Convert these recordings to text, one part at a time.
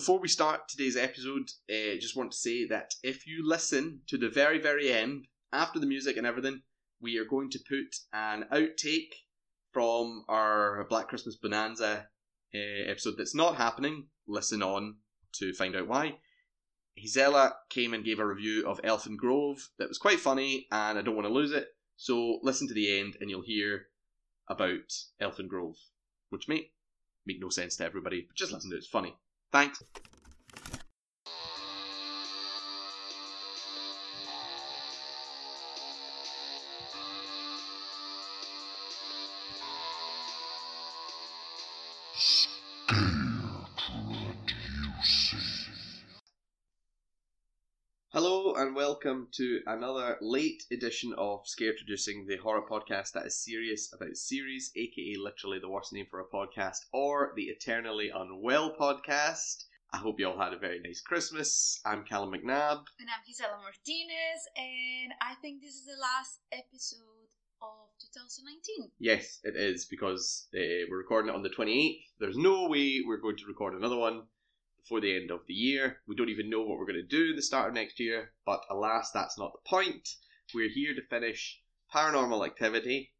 before we start today's episode, uh, just want to say that if you listen to the very, very end, after the music and everything, we are going to put an outtake from our Black Christmas Bonanza uh, episode that's not happening. Listen on to find out why. Gisela came and gave a review of Elfin Grove that was quite funny, and I don't want to lose it. So listen to the end, and you'll hear about Elfin Grove, which may make no sense to everybody, but just listen to it. It's funny. Thanks. And welcome to another late edition of Scare Introducing, the horror podcast that is serious about series, aka literally the worst name for a podcast, or the Eternally Unwell podcast. I hope you all had a very nice Christmas. I'm Callum McNabb. And I'm Gisela Martinez, and I think this is the last episode of 2019. Yes, it is because uh, we're recording it on the 28th. There's no way we're going to record another one before the end of the year. We don't even know what we're going to do in the start of next year, but alas, that's not the point. We're here to finish Paranormal Activity.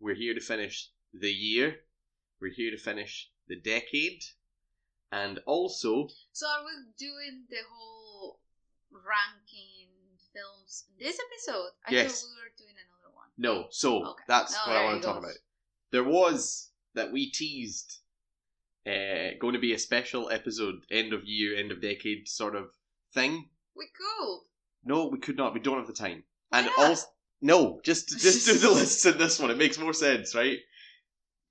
We're here to finish the year. We're here to finish the decade. And also, So are we doing the whole ranking films in this episode? I Yes. thought we were doing another one. no, so Okay. that's No, what I want to talk go. about. There was that we teased uh, going to be a special episode, end of year, end of decade sort of thing. We could. No, we could not. We don't have the time. And not? also, no, just just do the lists in this one. It makes more sense, right?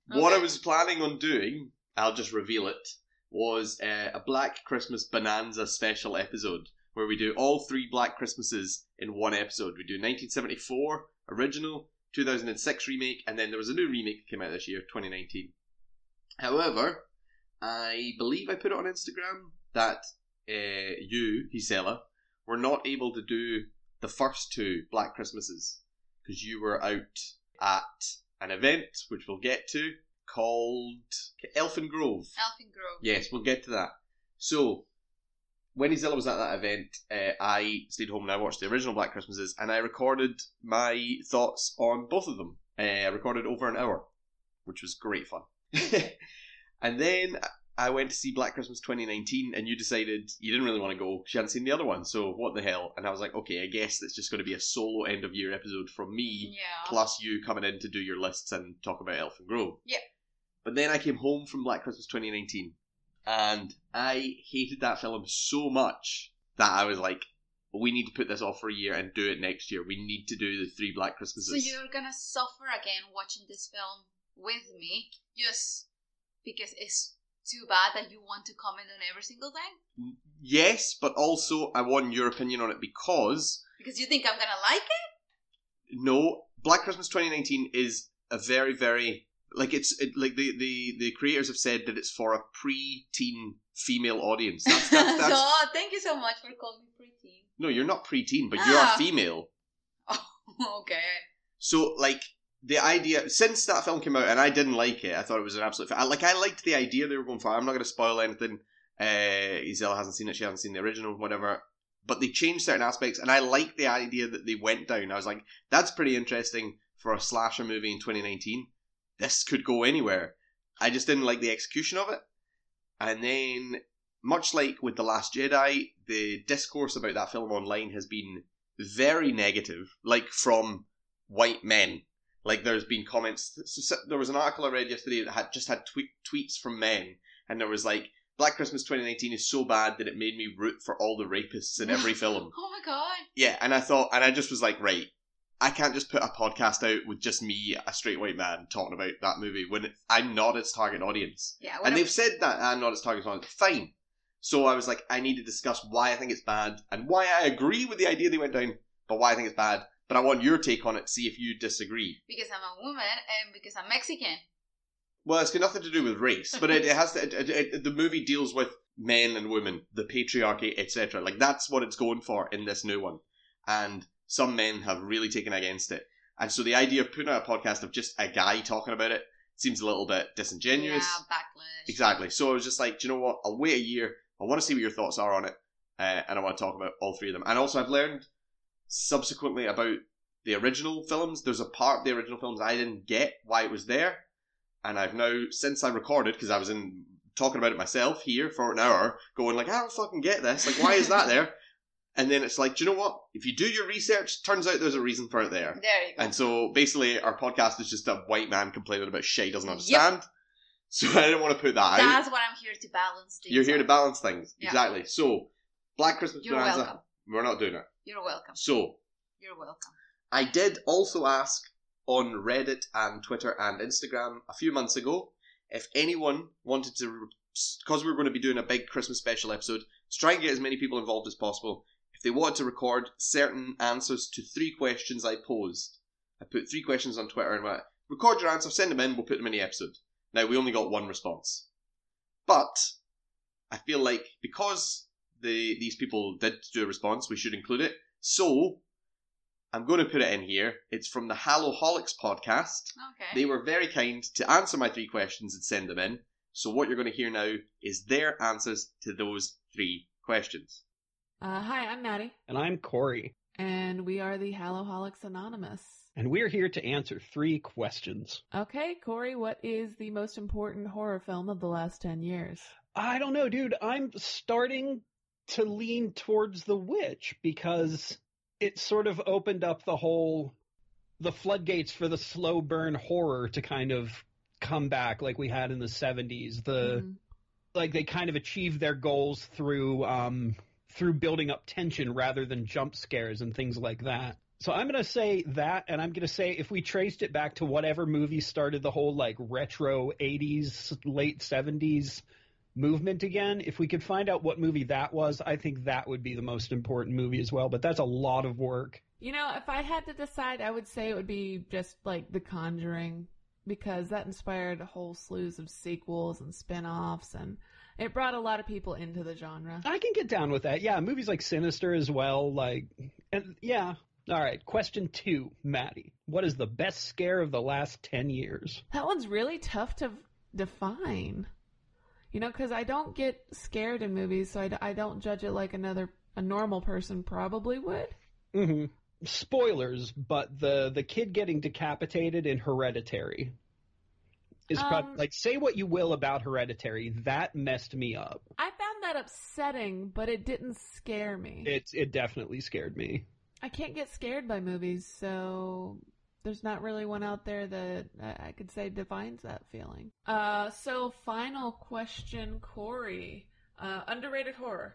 What I was planning on doing, I'll just reveal it, was uh, a Black Christmas Bonanza special episode where we do all three Black Christmases in one episode. We do 1974 original, 2006 remake, and then there was a new remake that came out this year, 2019. However, I believe I put it on Instagram that uh, you, Gisela, were not able to do the first two Black Christmases because you were out at an event which we'll get to called Elfin Grove. Elfin Grove. Yes, we'll get to that. So, when Gisela was at that event, uh, I stayed home and I watched the original Black Christmases and I recorded my thoughts on both of them. Uh, I recorded over an hour, which was great fun. and then I went to see Black Christmas 2019 and you decided you didn't really want to go. She hadn't seen the other one, so what the hell? And I was like, okay, I guess it's just going to be a solo end of year episode from me Yeah. plus you coming in to do your lists and talk about Elfin Grove. Yeah. But then I came home from Black Christmas 2019 and I hated that film so much that I was like, we need to put this off for a year and do it next year. We need to do the three Black Christmases. So you're gonna suffer again watching this film with me just because it's too bad that you want to comment on every single thing? yes, but also I want your opinion on it because Because you think I'm gonna like it? no, Black Christmas 2019 is a very, very like it's it, like the, the the creators have said that it's for a pre-teen female audience. That's, that's, that's thank you so much for calling me pretty. no, you're not pre-teen, but you Ah. are female. okay. So like the idea since that film came out and I didn't like it, I thought it was an absolute. like I liked the idea they were going for. I'm not going to spoil anything. Uh, Gisela hasn't seen it. She hasn't seen the original, whatever. But they changed certain aspects, and I liked the idea that they went down. I was like, that's pretty interesting for a slasher movie in 2019. This could go anywhere. I just didn't like the execution of it. And then, much like with The Last Jedi, the discourse about that film online has been very negative, like from white men. Like there's been comments. So, there was an article I read yesterday that had just had tweet, tweets from men, and there was like Black Christmas 2019 is so bad that it made me root for all the rapists in every film. Oh my god. Yeah, and I thought, and I just was like, right, I can't just put a podcast out with just me, a straight white man, talking about that movie when it, I'm not its target audience. Yeah. And When they've said that I'm not its target audience. Fine. So I was like, I need to discuss why I think it's bad and why I agree with the idea they went down, but why I think it's bad. But I want your take on it, see if you disagree. because I'm a woman and because I'm Mexican. Well, it's got nothing to do with race, but it, it has to. It, it, the movie deals with men and women, the patriarchy, etc. Like that's what it's going for in this new one, and some men have really taken against it. And so the idea of putting out a podcast of just a guy talking about it seems a little bit disingenuous. Yeah, backlash. Exactly. So I was just like, do you know what? I'll wait a year. I want to see what your thoughts are on it, uh, and I want to talk about all three of them. And also, I've learned subsequently about the original films. There's a part of the original films I didn't get why it was there, and I've now since I recorded because I was in talking about it myself here for an hour, going like, I don't fucking get this. Like, why is that there? And then it's like, do you know what? If you do your research, turns out there's a reason for it there. There you go. And so basically, our podcast is just a white man complaining about shit he doesn't understand. So I didn't want to put that out. That's what I'm here to balance things. You're here to balance things. Yeah. Exactly. So, Black Christmas You're Bonanza, welcome. we're not doing it. You're welcome. So, You're welcome. I did also ask on Reddit and Twitter and Instagram a few months ago if anyone wanted to, because we were going to be doing a big Christmas special episode, to try and get as many people involved as possible, if they wanted to record certain answers to three questions I posed. I put three questions on Twitter and went, record your answer, send them in, we'll put them in the episode. Now, we only got one response. But, I feel like because the these people did do a response, we should include it. So, I'm going to put it in here. It's from the Hallowholics podcast. Okay. They were very kind to answer my three questions and send them in. So what you're going to hear now is their answers to those three questions. Uh, hi, I'm Maddie, And I'm Corey, and we are the Hallowholics Anonymous. and we're here to answer three questions. Okay, Corey, what is the most important horror film of the last 10 years? I don't know, dude. I'm starting to lean towards The Witch because it sort of opened up the whole the floodgates for the slow burn horror to kind of come back like we had in the 70s. The Mhm. like they kind of achieved their goals through um through building up tension rather than jump scares and things like that. So I'm going to say that and I'm going to say if we traced it back to whatever movie started the whole like retro 80s late 70s movement again, if we could find out what movie that was, I think that would be the most important movie as well, but that's a lot of work. You know, if I had to decide, I would say it would be just like The Conjuring, because that inspired a whole slews of sequels and spin offs, and it brought a lot of people into the genre. I can get down with that. Yeah, movies like Sinister as well like and yeah. All right, question 2, Maddie. What is the best scare of the last 10 years? That one's really tough to define. You know, because I don't get scared in movies, so I, d- I don't judge it like another a normal person probably would. Mm-hmm. Spoilers, but the the kid getting decapitated in Hereditary is Um, like say what you will about Hereditary, that messed me up. I found that upsetting, but it didn't scare me. It it definitely scared me. I can't get scared by movies, so there's not really one out there that I I could say defines that feeling. Uh, so final question, Corey. Uh, underrated horror.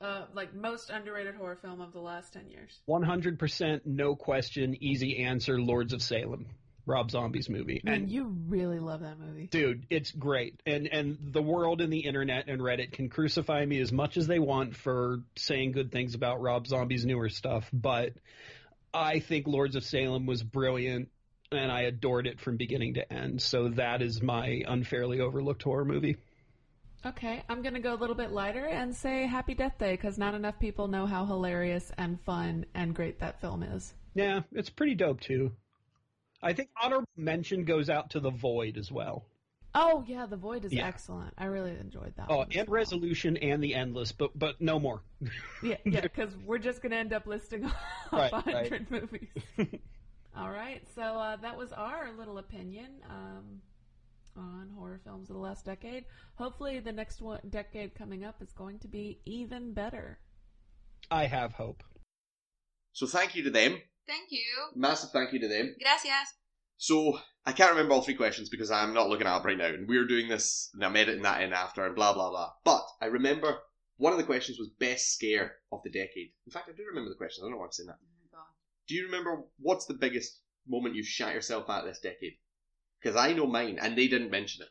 Uh, like most underrated horror film of the last ten years. 100% no question, easy answer, Lords of Salem. Rob Zombie's movie. Man, And you really love that movie. dude, it's great. And and the world and the internet and Reddit can crucify me as much as they want for saying good things about Rob Zombie's newer stuff, but I think Lords of Salem was brilliant and I adored it from beginning to end. So that is my unfairly overlooked horror movie. Okay, I'm gonna go a little bit lighter and say Happy Death Day because not enough people know how hilarious and fun and great that film is. Yeah, it's pretty dope too. I think honorable mention goes out to The Void as well. Oh yeah, The Void is Yeah. excellent. I really enjoyed that. Oh, one and well. Resolution and The Endless, but but no more. Yeah, yeah, because we're just gonna end up listing off Right, a right. hundred movies. All right, so uh, that was our little opinion um, on horror films of the last decade. Hopefully, the next one decade coming up is going to be even better. I have hope. So thank you to them. Thank you. Massive thank you to them. Gracias. So I can't remember all three questions because I'm not looking at it right now, and we're doing this, and I'm editing that in after, and blah blah blah. But I remember one of the questions was best scare of the decade. In fact, I do remember the questions. I don't know why I'm saying that. Oh. Do you remember what's the biggest moment you shot yourself at this decade? Because I know mine, and they didn't mention it.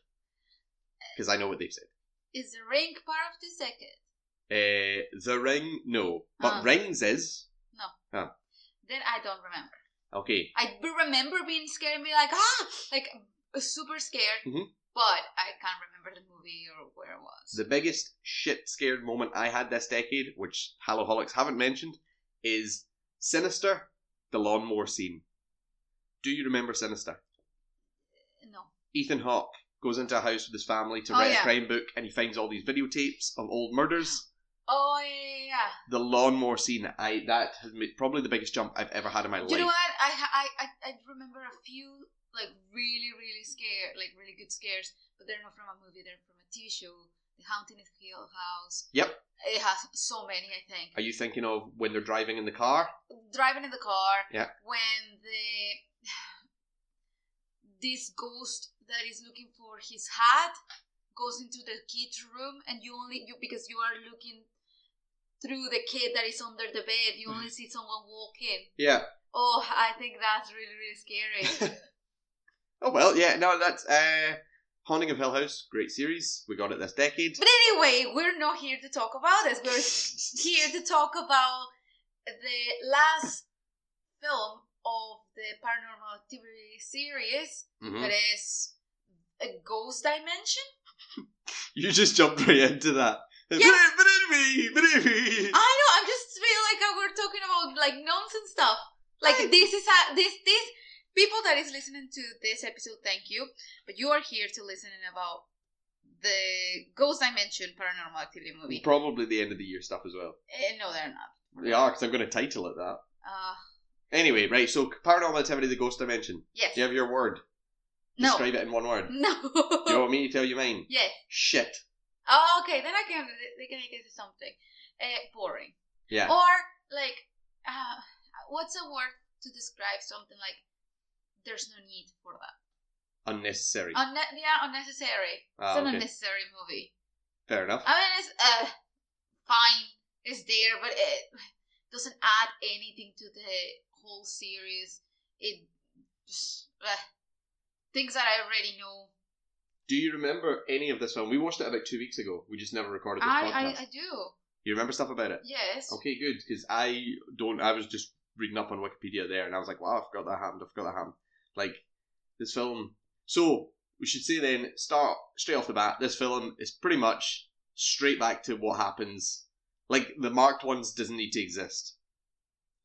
Because I know what they've said. Is the ring part of the decade? Uh, the Ring, no, but Ah. Rings is No. Oh. Then I don't remember. Okay. I remember being scared and being like, ah, like super scared, Mhm. but I can't remember the movie or where it was. The biggest shit scared moment I had this decade, which Hallowholics haven't mentioned, is Sinister, the lawnmower scene. Do you remember Sinister? no. Ethan Hawke goes into a house with his family to Oh, write yeah. a crime book, and he finds all these videotapes of old murders. Oh yeah, yeah, yeah. The lawnmower scene, I that has made probably the biggest jump I've ever had in my life. You know what? I, I I I remember a few like really really scare like really good scares, but they're not from a movie. They're from a TV show, The Haunting of Hill House. Yep. It has so many, I think. Are you thinking of when they're driving in the car? Driving in the car. Yeah. When the this ghost that is looking for his hat goes into the kid's room, and you only you because you are looking through the kid that is under the bed, you only see someone walk in. Yeah. Oh, I think that's really really scary. Oh well, yeah. No, that's uh, Haunting of Hill House, great series. We got it this decade. But anyway, we're not here to talk about this. We're here to talk about the last film of the Paranormal Activity series Mhm. that is a Ghost Dimension. You just jumped right into that. Yeah. I know. I'm just feel like we're talking about like nonsense stuff. Like Right. this is a this this people that is listening to this episode. Thank you, but you are here to listen about the Ghost Dimension Paranormal Activity movie. Probably the end of the year stuff as well. Eh, no, they're not. They are, because I'm going to title it that. Uh, Anyway, right, so Paranormal Activity, the Ghost Dimension. yes. Do you have your word? no. Describe it in one word. No. Do you want me to tell you mine? yes. Shit. Oh, okay. Then I can. They can guess something. Uh, boring. Yeah. Or like, uh, what's a word to describe something like? There's no need for that. Unnecessary. Unne- yeah, unnecessary. Ah, it's an okay. unnecessary movie. Fair enough. I mean, it's uh, fine. It's there, but it doesn't add anything to the whole series. It just uh, things that I already know. Do you remember any of this film? We watched it about two weeks ago. We just never recorded this I, podcast. I I do. You remember stuff about it? Yes. Okay, good, because I don't. I was just reading up on Wikipedia there, and I was like, wow, I forgot that happened. I forgot that happened. Like this film. So we should say then, start straight off the bat. This film is pretty much straight back to what happens. Like the marked ones doesn't need to exist.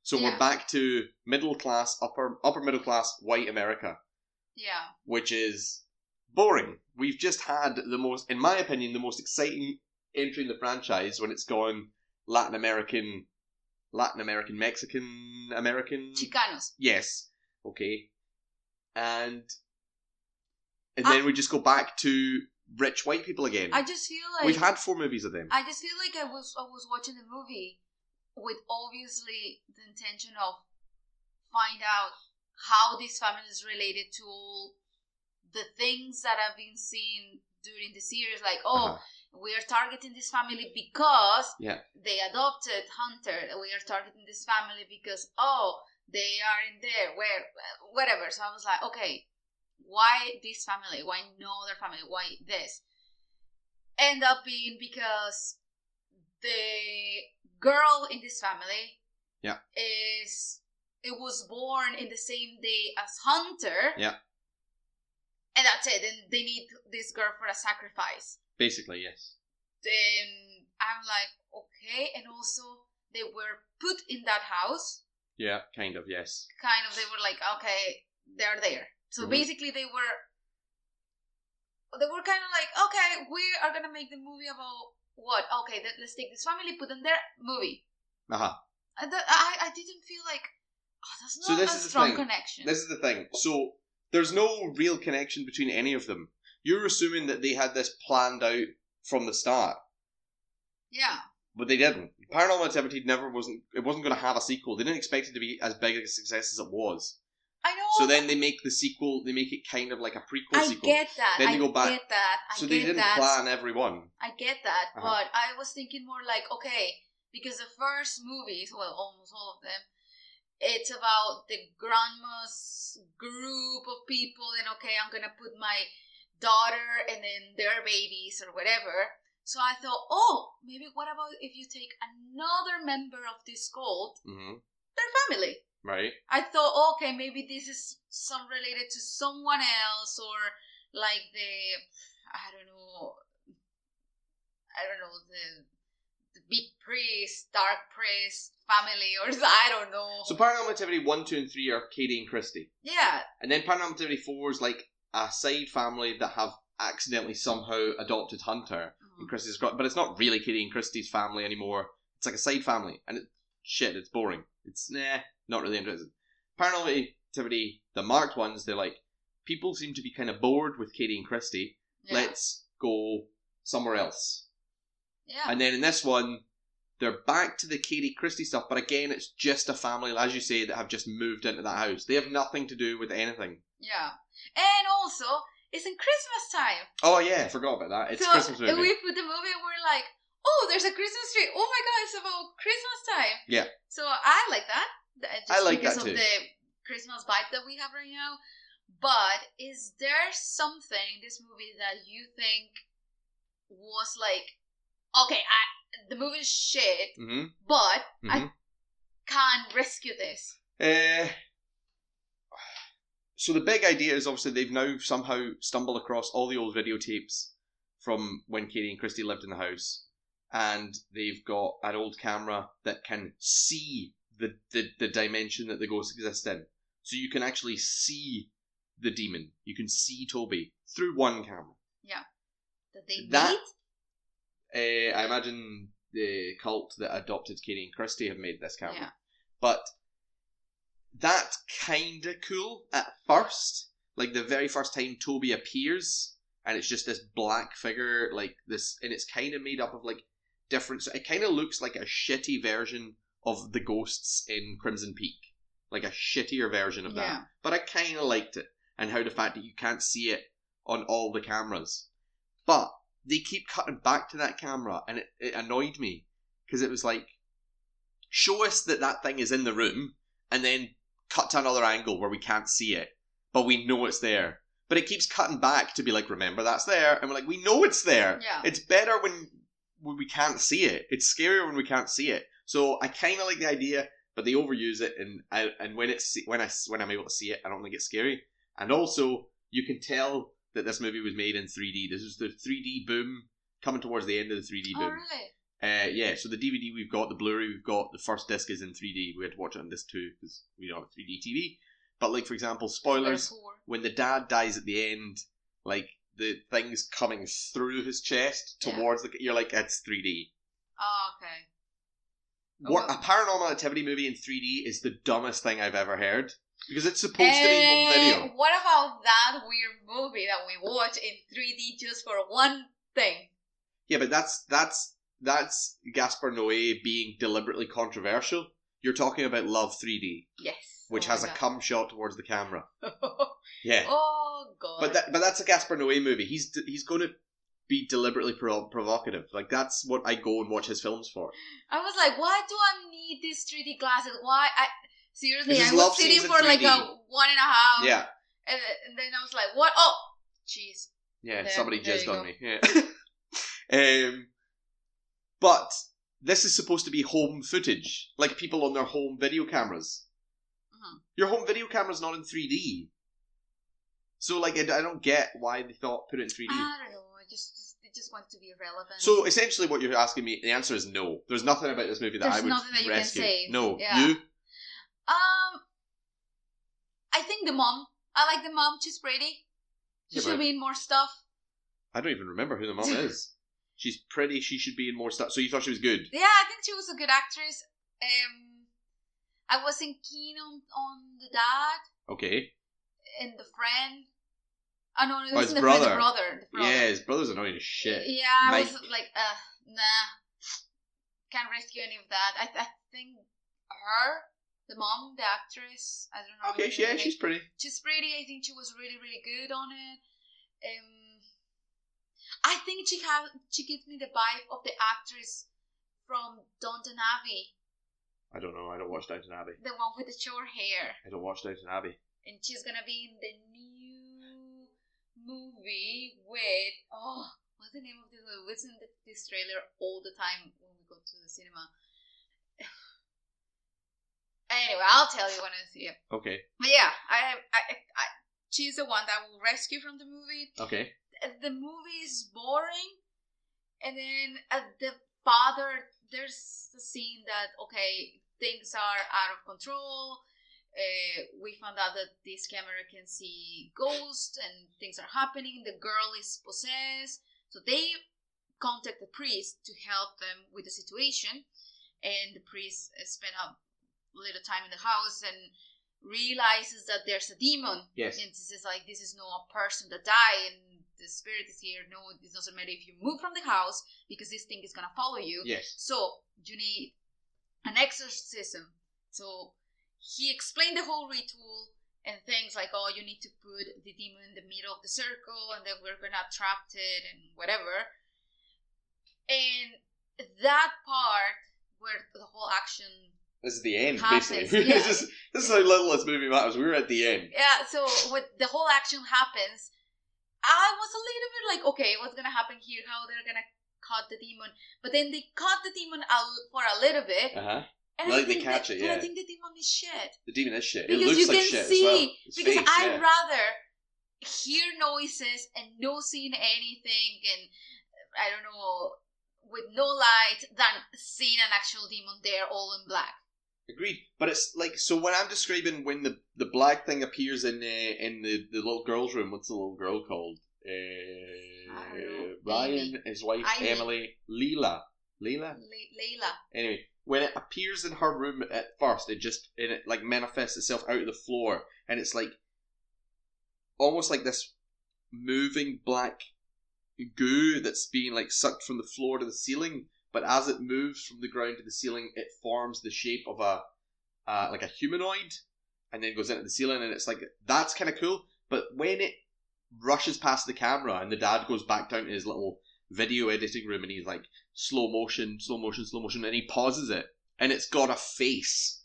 So Yeah. we're back to middle class, upper upper middle class white America, Yeah. which is boring. We've just had the most, in my opinion, the most exciting entry in the franchise when it's gone Latin American, Latin American, Mexican American. Chicanos. Yes. Okay. And and Ah. then we just go back to rich white people again. I just feel like We've had four movies of them. I just feel like I was I was watching the movie with obviously the intention of find out how this family is related to all the things that I've been seeing during the series. Like, oh, Uh-huh. we are targeting this family because Yeah. they adopted Hunter. We are targeting this family because oh, they are in there. Where whatever. So I was like, okay, why this family? Why no other family? Why this? End up being because the girl in this family Yeah. is it was born in the same day as Hunter. Yeah. And that's it. And they need this girl for a sacrifice. Basically, yes. Then I'm like, okay. And also they were put in that house. Yeah, kind of, yes. Kind of they were like, okay, they're there. So Mhm. basically they were they were kind of like, okay, we are gonna make the movie about what? Okay, then let's take this family, put them there, movie. Uh-huh. And that, I I didn't feel like oh, that's not So this a is the strong thing. connection. This is the thing. So there's no real connection between any of them. You're assuming that they had this planned out from the start, yeah, but they didn't. Paranormal Activity never wasn't. It wasn't going to have a sequel. They didn't expect it to be as big a success as it was. I know. So then they make the sequel. They make it kind of like a prequel sequel. I sequel. get that. Then I they go back. get that. I so get they didn't that. plan every one. I get that, Uh-huh. but I was thinking more like, okay, because the first movies, well, almost all of them, it's about the grandma's group of people, and okay, I'm gonna put my daughter and then their babies or whatever. So I thought, oh, maybe what about if you take another member of this cult, hmm their family? Right. I thought, okay, maybe this is some related to someone else, or like the, I don't know, I don't know the big priest, dark priest family, or I don't know. So Paranormal Activity one, two, and three are Katie and Christy, yeah, and then Paranormal Activity four is like a side family that have accidentally somehow adopted Hunter Mhm. and Christy's got, but it's not really Katie and Christy's family anymore. It's like a side family, and it, shit, it's boring. It's nah, not really interested. Paranormal Activity, the marked ones, they're like people seem to be kind of bored with Katie and Christy. Yeah. Let's go somewhere else. Yeah. And then in this one, they're back to the Katie Christie stuff, but again, it's just a family, as you say, that have just moved into that house. They have nothing to do with anything. yeah. And also, it's in Christmas time. Oh yeah, I forgot about that. It's so Christmas movie. And we put the movie and we're like, oh, there's a Christmas tree. Oh my god, it's about Christmas time. Yeah. So I like that. Just I like because that too. of the Christmas vibe that we have right now. But is there something in this movie that you think was like, okay, I, the movie's shit, hmm but I Mhm. can rescue this? Uh, so the big idea is obviously they've now somehow stumbled across all the old videotapes from when Katie and Christy lived in the house, and they've got an old camera that can see the, the, the dimension that the ghosts exist in. So you can actually see the demon. You can see Toby through one camera. Yeah. That they That- meet? Uh, I imagine the cult that adopted Katie and Christie have made this camera. Yeah. But that's kind of cool at first. Like the very first time Toby appears, and it's just this black figure, like this, and it's kind of made up of like different. So it kind of looks like a shitty version of the ghosts in Crimson Peak, like a shittier version of that but I kind of liked it, and how the fact that you can't see it on all the cameras. But they keep cutting back to that camera, and it, it annoyed me because it was like, show us that that thing is in the room, and then cut to another angle where we can't see it, but we know it's there. But it keeps cutting back to be like, remember that's there, and we're like, we know it's there. Yeah. It's better when when we can't see it. It's scarier when we can't see it. So I kind of like the idea, but they overuse it, and I, and when it's when I when I'm able to see it, I don't think it's scary. And also, you can tell that this movie was made in 3D. This is the 3D boom coming towards the end of the 3D boom. Oh, really? Uh, yeah, so the DVD we've got, the Blu-ray we've got, the first disc is in 3D. We had to watch it on this too because we don't have a 3D TV. But like for example, spoilers when the dad dies at the end, like the things coming through his chest Yeah. towards the, you're like it's 3D. Oh, okay. What a Oh. paranormal activity movie in 3D is the dumbest thing I've ever heard because it's supposed to be home video. What about that weird movie that we watch in 3D just for one thing? Yeah, but that's that's that's Gaspar Noé being deliberately controversial. You're talking about Love 3D, Yes. which Oh has a God. cum shot towards the camera. Yeah, oh god. but that but that's a Gaspar Noé movie. He's he's going to be deliberately pro- provocative. Like that's what I go and watch his films for. I was like, why do I need these 3D glasses? Why? I seriously, I was sitting for like 3D. a one and a half. Yeah, And, and then I was like, what? Oh, jeez. yeah. There- somebody jizzed on go. me. Yeah. um, but this is supposed to be home footage, like people on their home video cameras. Mhm. Your home video camera's not in 3D. So, like, I, I don't get why they thought put it in 3D. I don't know. I just, just they just want to be relevant. So, essentially, what you're asking me, the answer is no. There's nothing about this movie that There's I would nothing that you can rescue. say. No, Yeah. you. Um, I think the mom. I like the mom. She's pretty. She Yeah, should but- be in more stuff. I don't even remember who the mom is. She's pretty. She should be in more stuff. So you thought she was good? Yeah, I think she was a good actress. Um, I wasn't keen on on the dad Okay. and the friend. Oh no, it Oh, his wasn't the friend, the brother. brother. The brother. Yeah, his brother's annoying as shit. Yeah, I was like, uh, nah, can't rescue any of that. I, I think her, the mom, the actress, I don't know. Okay, yeah, she's pretty. she's pretty. I think she was really, really good on it. Um, I think she has. She gives me the vibe of the actress from Downton Abbey, I don't know. I don't watch Downton Abbey. the one with the short hair, I don't watch Downton Abbey. and she's gonna be in the new movie with oh, what's the name of this? movie? We listen to this trailer all the time when we go to the cinema. Anyway, I'll tell you when I see it. Okay. But yeah, I, I, I, she's the one that will rescue from the movie. Okay. The movie is boring, and then uh, the father. There's the scene that okay, things are out of control. uh, we found out that this camera can see ghosts and things are happening. The girl is possessed, so they contact the priest to help them with the situation. And the priest uh, spent a little time in the house and realizes that there's a demon. Yes. And this is like this is not a person that died and the spirit is here. No, it doesn't matter if you move from the house because this thing is gonna follow you. Yes. So you need an exorcism. So he explained the whole ritual and things like, oh, you need to put the demon in the middle of the circle, and then we're gonna trap it and whatever. And that part where the whole action, This is the end, Happens, basically. yeah. this, is, this is how little this movie matters. We're at the end. yeah. So with the whole action happens, I was a little bit like, okay, what's gonna happen here? How they're gonna cut the demon? But then they cut the demon for a little bit, Uh huh. and Like they catch that, it, and I think the demon is shit. The demon is shit. it because looks you like can shit see as well. Its because face, I'd yeah. rather hear noises and no seeing anything and I don't know with no light than seeing an actual demon there all in black. Agreed, but it's like so when I'm describing when the the black thing appears in uh, in the the little girl's room. What's the little girl called? Uh, I. Ryan, his wife Ivy. Emily, Leela, Leela. Le- Layla. Anyway, when it appears in her room at first, it just and it like manifests itself out of the floor, and it's like almost like this moving black goo that's being like sucked from the floor to the ceiling. But as it moves from the ground to the ceiling, it forms the shape of a uh, like a humanoid, and then goes into the ceiling, and it's like that's kind of cool. But when it rushes past the camera, and the dad goes back down to his little video editing room, and he's like slow motion, slow motion, slow motion, and he pauses it, and it's got a face.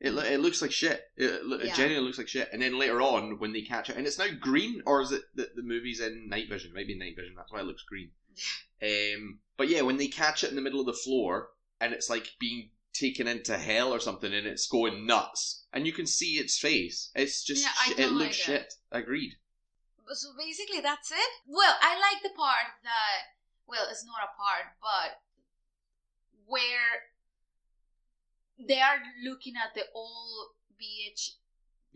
It, lo- it looks like shit. It, lo- it Yeah. genuinely looks like shit. And then later on, when they catch it, and it's now green, or is it that the movie's in night vision? Maybe night vision. That's why it looks green. Um, but yeah, when they catch it in the middle of the floor, and it's like being taken into hell or something, and it's going nuts, and you can see its face. It's just Yeah, it looks like shit. Agreed. So basically that's it. Well, I like the part that well, it's not a part, but where they are looking at the old VH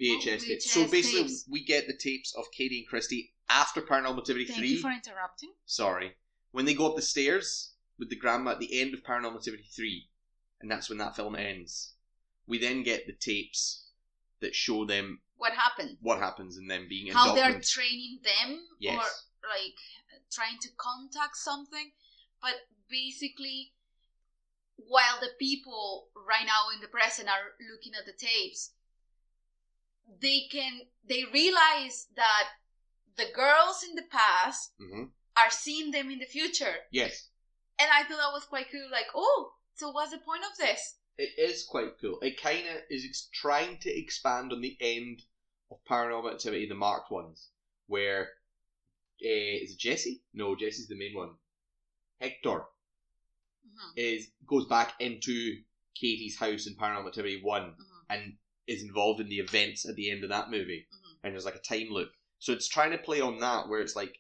VHS Oh, tapes. So basically, tapes. we get the tapes of Katie and Christy after Paranormal Activity Thank 3. you for interrupting. Sorry. When they go up the stairs with the grandma at the end of Paranormal Activity 3, and that's when that film ends. We then get the tapes that show them What happened? what happens in them being How they're training them, Yes. or like trying to contact something. But basically, while the people right now in the present are looking at the tapes, they can they realize that the girls in the past hmm are seeing them in the future. Yes. And I thought that was quite cool. Like, oh, so what's the point of this? It is quite cool. It kind of is ex- trying to expand on the end of Paranormal Activity, the marked ones, where uh, is it Jesse? No, Jesse's the main one. Hector Mhm, is goes back into Katie's house in Paranormal Activity One mhm, and is involved in the events at the end of that movie, mhm. and there's like a time loop. So it's trying to play on that, where it's like,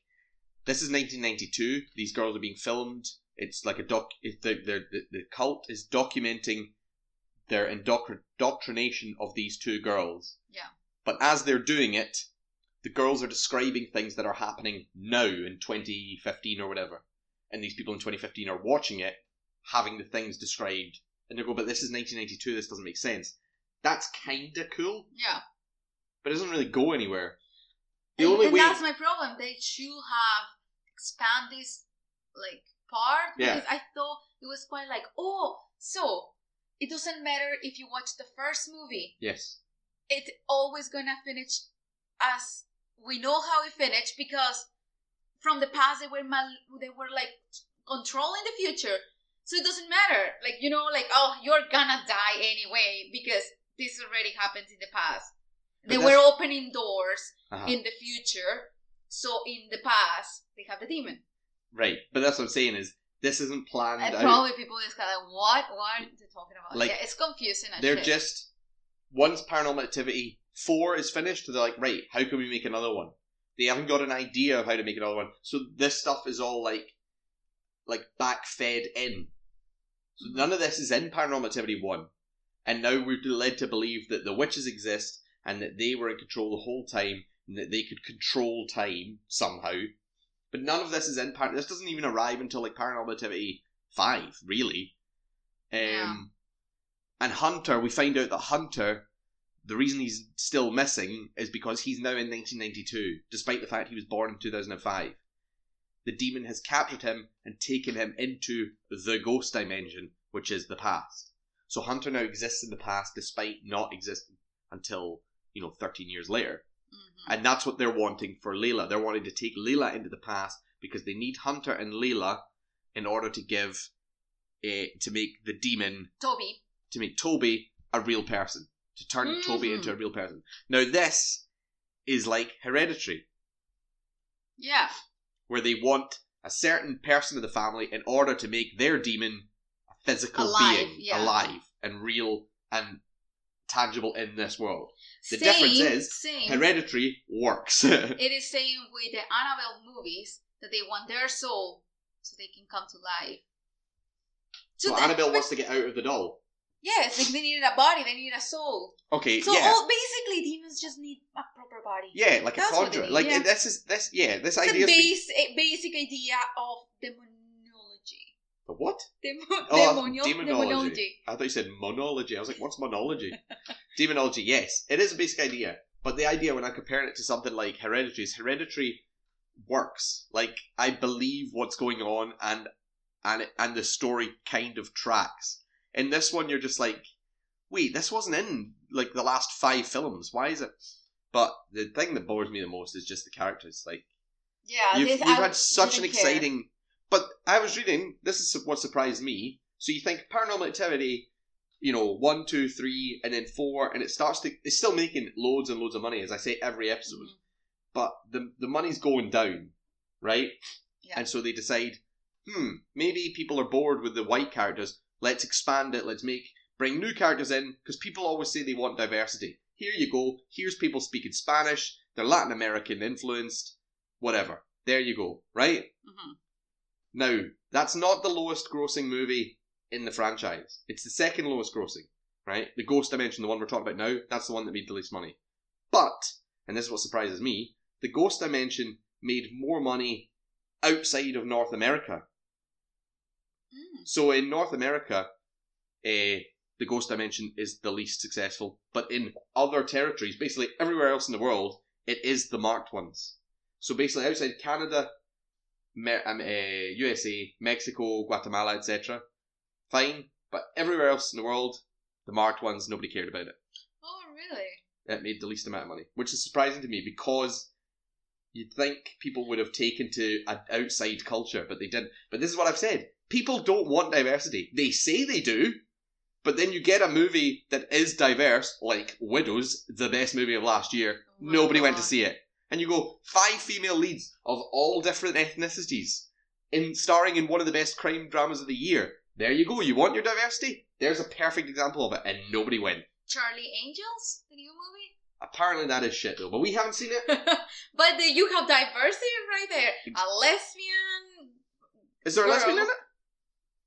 this is 1992. These girls are being filmed. It's like a doc. It, the, the the cult is documenting their indoctr- indoctrination of these two girls. Yeah. But as they're doing it, the girls are describing things that are happening now in 2015 or whatever, and these people in 2015 are watching it, having the things described, and they go, "But this is 1992. This doesn't make sense." That's kind of cool, Yeah. but it doesn't really go anywhere. The and, only and way, that's my problem. They should have expand this like part Yeah. because I thought it was quite like, oh, so it doesn't matter if you watch the first movie. yes, It's always gonna finish as we know how it finished because from the past they were mal- they were like controlling the future. So it doesn't matter. Like you know, like oh, you're gonna die anyway because this already happened in the past. But They were opening doors uh-huh. in the future. So in the past, they have the demon. right. But that's what I'm saying is this isn't planned And out. probably people just kind of like, what? What are they talking about? Like, yeah, it's confusing. They're shit. just once Paranormal Activity four is finished, they're like, right, how can we make another one? They haven't got an idea of how to make another one, so this stuff is all like, like back fed in. So Mhm. none of this is in Paranormal Activity one, and now we're led to believe that the witches exist and that they were in control the whole time and that they could control time somehow. But none of this is in part. This doesn't even arrive until like Paranormal Activity five, really. Um, Yeah. And Hunter, we find out that Hunter, the reason he's still missing is because he's now in 1992, despite the fact he was born in 2005. The demon has captured him and taken him into the ghost dimension, which is the past. So Hunter now exists in the past despite not existing until, you know, 13 years later. Mhm. And that's what they're wanting for Layla. They're wanting to take Layla into the past because they need Hunter and Layla in order to give, uh, to make the demon, Toby. to make Toby a real person, to turn Toby Mhm. into a real person. Now this is like Hereditary, Yeah. where they want a certain person of the family in order to make their demon a physical Alive, being, yeah. alive and real and tangible in this world. The same, difference is, same. Hereditary works. it is same with the Annabelle movies that they want their soul so they can come to life. so that- Annabelle wants to get out of the doll. Yes, like they needed a body, they need a soul. Okay, So yeah. all, basically, demons just need a proper body. Yeah, like That's a conjurer. Like yeah. this is this yeah, this It's idea is base, basic idea of demonology. The what? Demo- Oh, demonology. demonology. I thought you said monology. I was like, what's monology? Demonology, yes. It is a basic idea. But the idea when I'm comparing it to something like Hereditary is Hereditary works. Like I believe what's going on and and it, and the story kind of tracks. In this one you're just like, wait, this wasn't in like the last five films. Why is it? But the thing that bores me the most is just the characters. Like Yeah, you've, you've had such an care. exciting. But I was reading. This is what surprised me. So you think Paranormal Activity, you know, one, two, three, and then four, and it starts to. It's still making loads and loads of money, as I say every episode. Mhm. But the the money's going down, right? Yeah. And so they decide, hmm, maybe people are bored with the white characters. Let's expand it. Let's make bring new characters in because people always say they want diversity. Here you go. Here's people speaking Spanish. They're Latin American influenced. Whatever. There you go. Right Mhm. Now. That's not the lowest grossing movie in the franchise. It's the second lowest grossing. Right. The Ghost Dimension, the one we're talking about now, that's the one that made the least money. But and this is what surprises me, the Ghost Dimension made more money outside of North America. Mm. So in North America, eh, the Ghost Dimension is the least successful, but in other territories, basically everywhere else in the world, it is the marked ones. So basically, outside Canada, Me- um, USA, Mexico, Guatemala, etc., fine. But everywhere else in the world, the marked ones, nobody cared about it. Oh, really? It made the least amount of money, which is surprising to me because you'd think people would have taken to an outside culture, but they didn't. But this is what I've said: people don't want diversity. They say they do, but then you get a movie that is diverse, like Widows, the best movie of last year. Oh Nobody went to see it, and you go five female leads of all different ethnicities, in starring in one of the best crime dramas of the year. There you go. You want your diversity? There's a perfect example of it, and nobody went. Charlie Angels, the new movie. Apparently that is shit though, but we haven't seen it. but the, you have diversity right there. A lesbian. Is there a lesbian in it?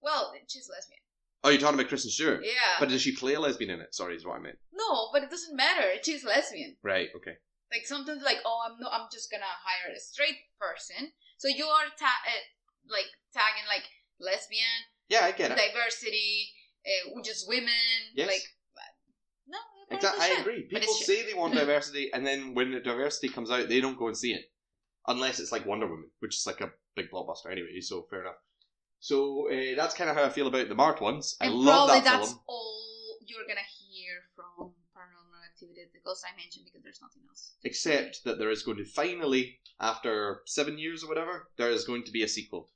Well, she's lesbian. Oh, you're talking about Kristen Stewart. Yeah. But does she play a lesbian in it? Sorry, is what I meant. no, but it doesn't matter. She's lesbian. Right. Okay. Like sometimes, like oh, I'm no, I'm just gonna hire a straight person. So you are ta- uh, like tagging like lesbian, Yeah, I get it. diversity, uh, just women. Yes. Like no, Exactly. I agree. People say they want diversity, and then when the diversity comes out, they don't go and see it, unless it's like Wonder Woman, which is like a big blockbuster anyway. So fair enough. So uh, that's kind of how I feel about the marked ones. I and love probably that that's film. all you're gonna hear from The Ghost Dimension, because there's nothing else. Except that there is going to finally, after seven years or whatever, there is going to be a sequel.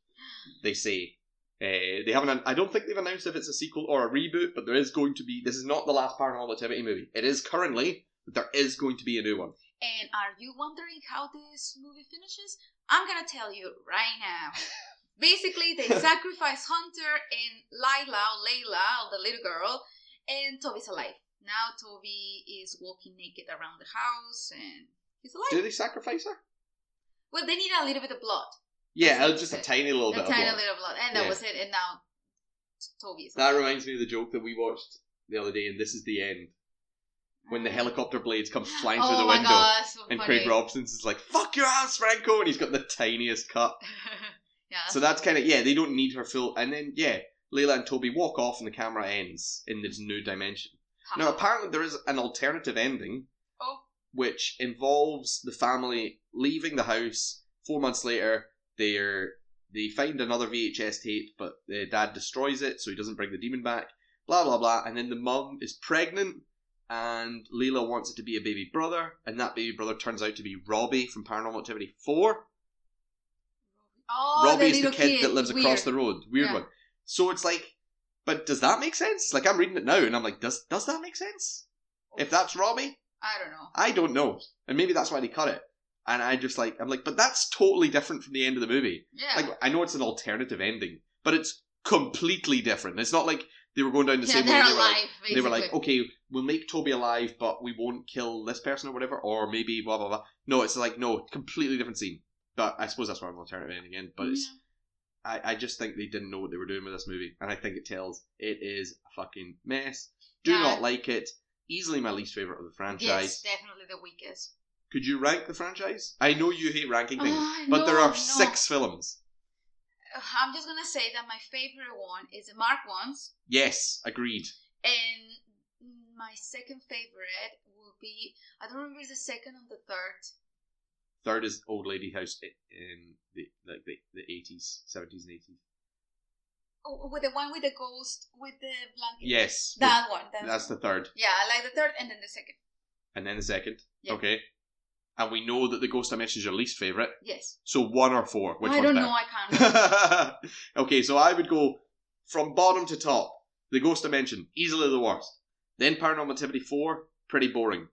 They say. Uh, they haven't. I don't think they've announced if it's a sequel or a reboot, but there is going to be. This is not the last Paranormal Activity movie. It is currently, but there is going to be a new one. And are you wondering how this movie finishes? I'm gonna tell you right now. Basically, they sacrifice Hunter and Lila, Layla, the little girl, and Toby's alive. Now Toby is walking naked around the house, and he's alive. Do they sacrifice her? Well, they need a little bit of blood, Yeah, uh, just a it. tiny little a bit A tiny of blood. little blood, and that Yeah. was it. And now Toby is That alive. reminds me of the joke that we watched the other day, and this is the end when the helicopter blades come flying oh through the my window, God, so and. Craig Robinson's is like "fuck your ass, Franco," and he's got the tiniest cut. yeah. So that's kind of yeah. They don't need her full, and then yeah, Layla and Toby walk off, and the camera ends in this new dimension. Now, apparently, there is an alternative ending, Oh. which involves the family leaving the house. Four months later, they're they find another VHS tape, but the dad destroys it, so he doesn't bring the demon back. Blah blah blah, and then the mum is pregnant, and Leela wants it to be a baby brother, and that baby brother turns out to be Robbie from Paranormal Activity Four. oh, Robbie is little the kid, that lives across the road. Weird Yeah. one. So it's like, but does that make sense? Like I'm reading it now, and I'm like, does does that make sense? If that's Robbie, I don't know. I don't know, and maybe that's why they cut it. And I just like, I'm like, but that's totally different from the end of the movie. Yeah. Like I know it's an alternative ending, but it's completely different. It's not like they were going down the yeah, same they're way. They were, alive. like, basically. they were like, okay, we'll make Toby alive, but we won't kill this person or whatever, or maybe blah blah blah. No, it's like no, completely different scene. But I suppose that's why I'm alternative ending again. But it's I, I just think they didn't know what they were doing with this movie, and I think it tells it is a fucking mess. Do Yeah. not like it. Easily my least favorite of the franchise. yes, definitely the weakest. Could you rank the franchise? I know you hate ranking things, Ah, but there no, are no. six films. Uh, I'm just gonna say that my favorite one is the Mark ones, Yes, agreed. and my second favorite will be I don't remember if it's the second or the third. Third is Old Lady House in the like the the eighties, seventies, and eighties. Oh, oh with the one with the ghost with the blanket. Yes, that one. That's, the third, yeah. I like the third and then the second. and then the second. Yeah. Okay, and we know that the Ghost Dimension is your least favorite. Yes. So one or four, which I don't better? know. I can't. okay, so I would go from bottom to top. The Ghost Dimension, easily the worst. Then Paranormal Activity 4, pretty boring.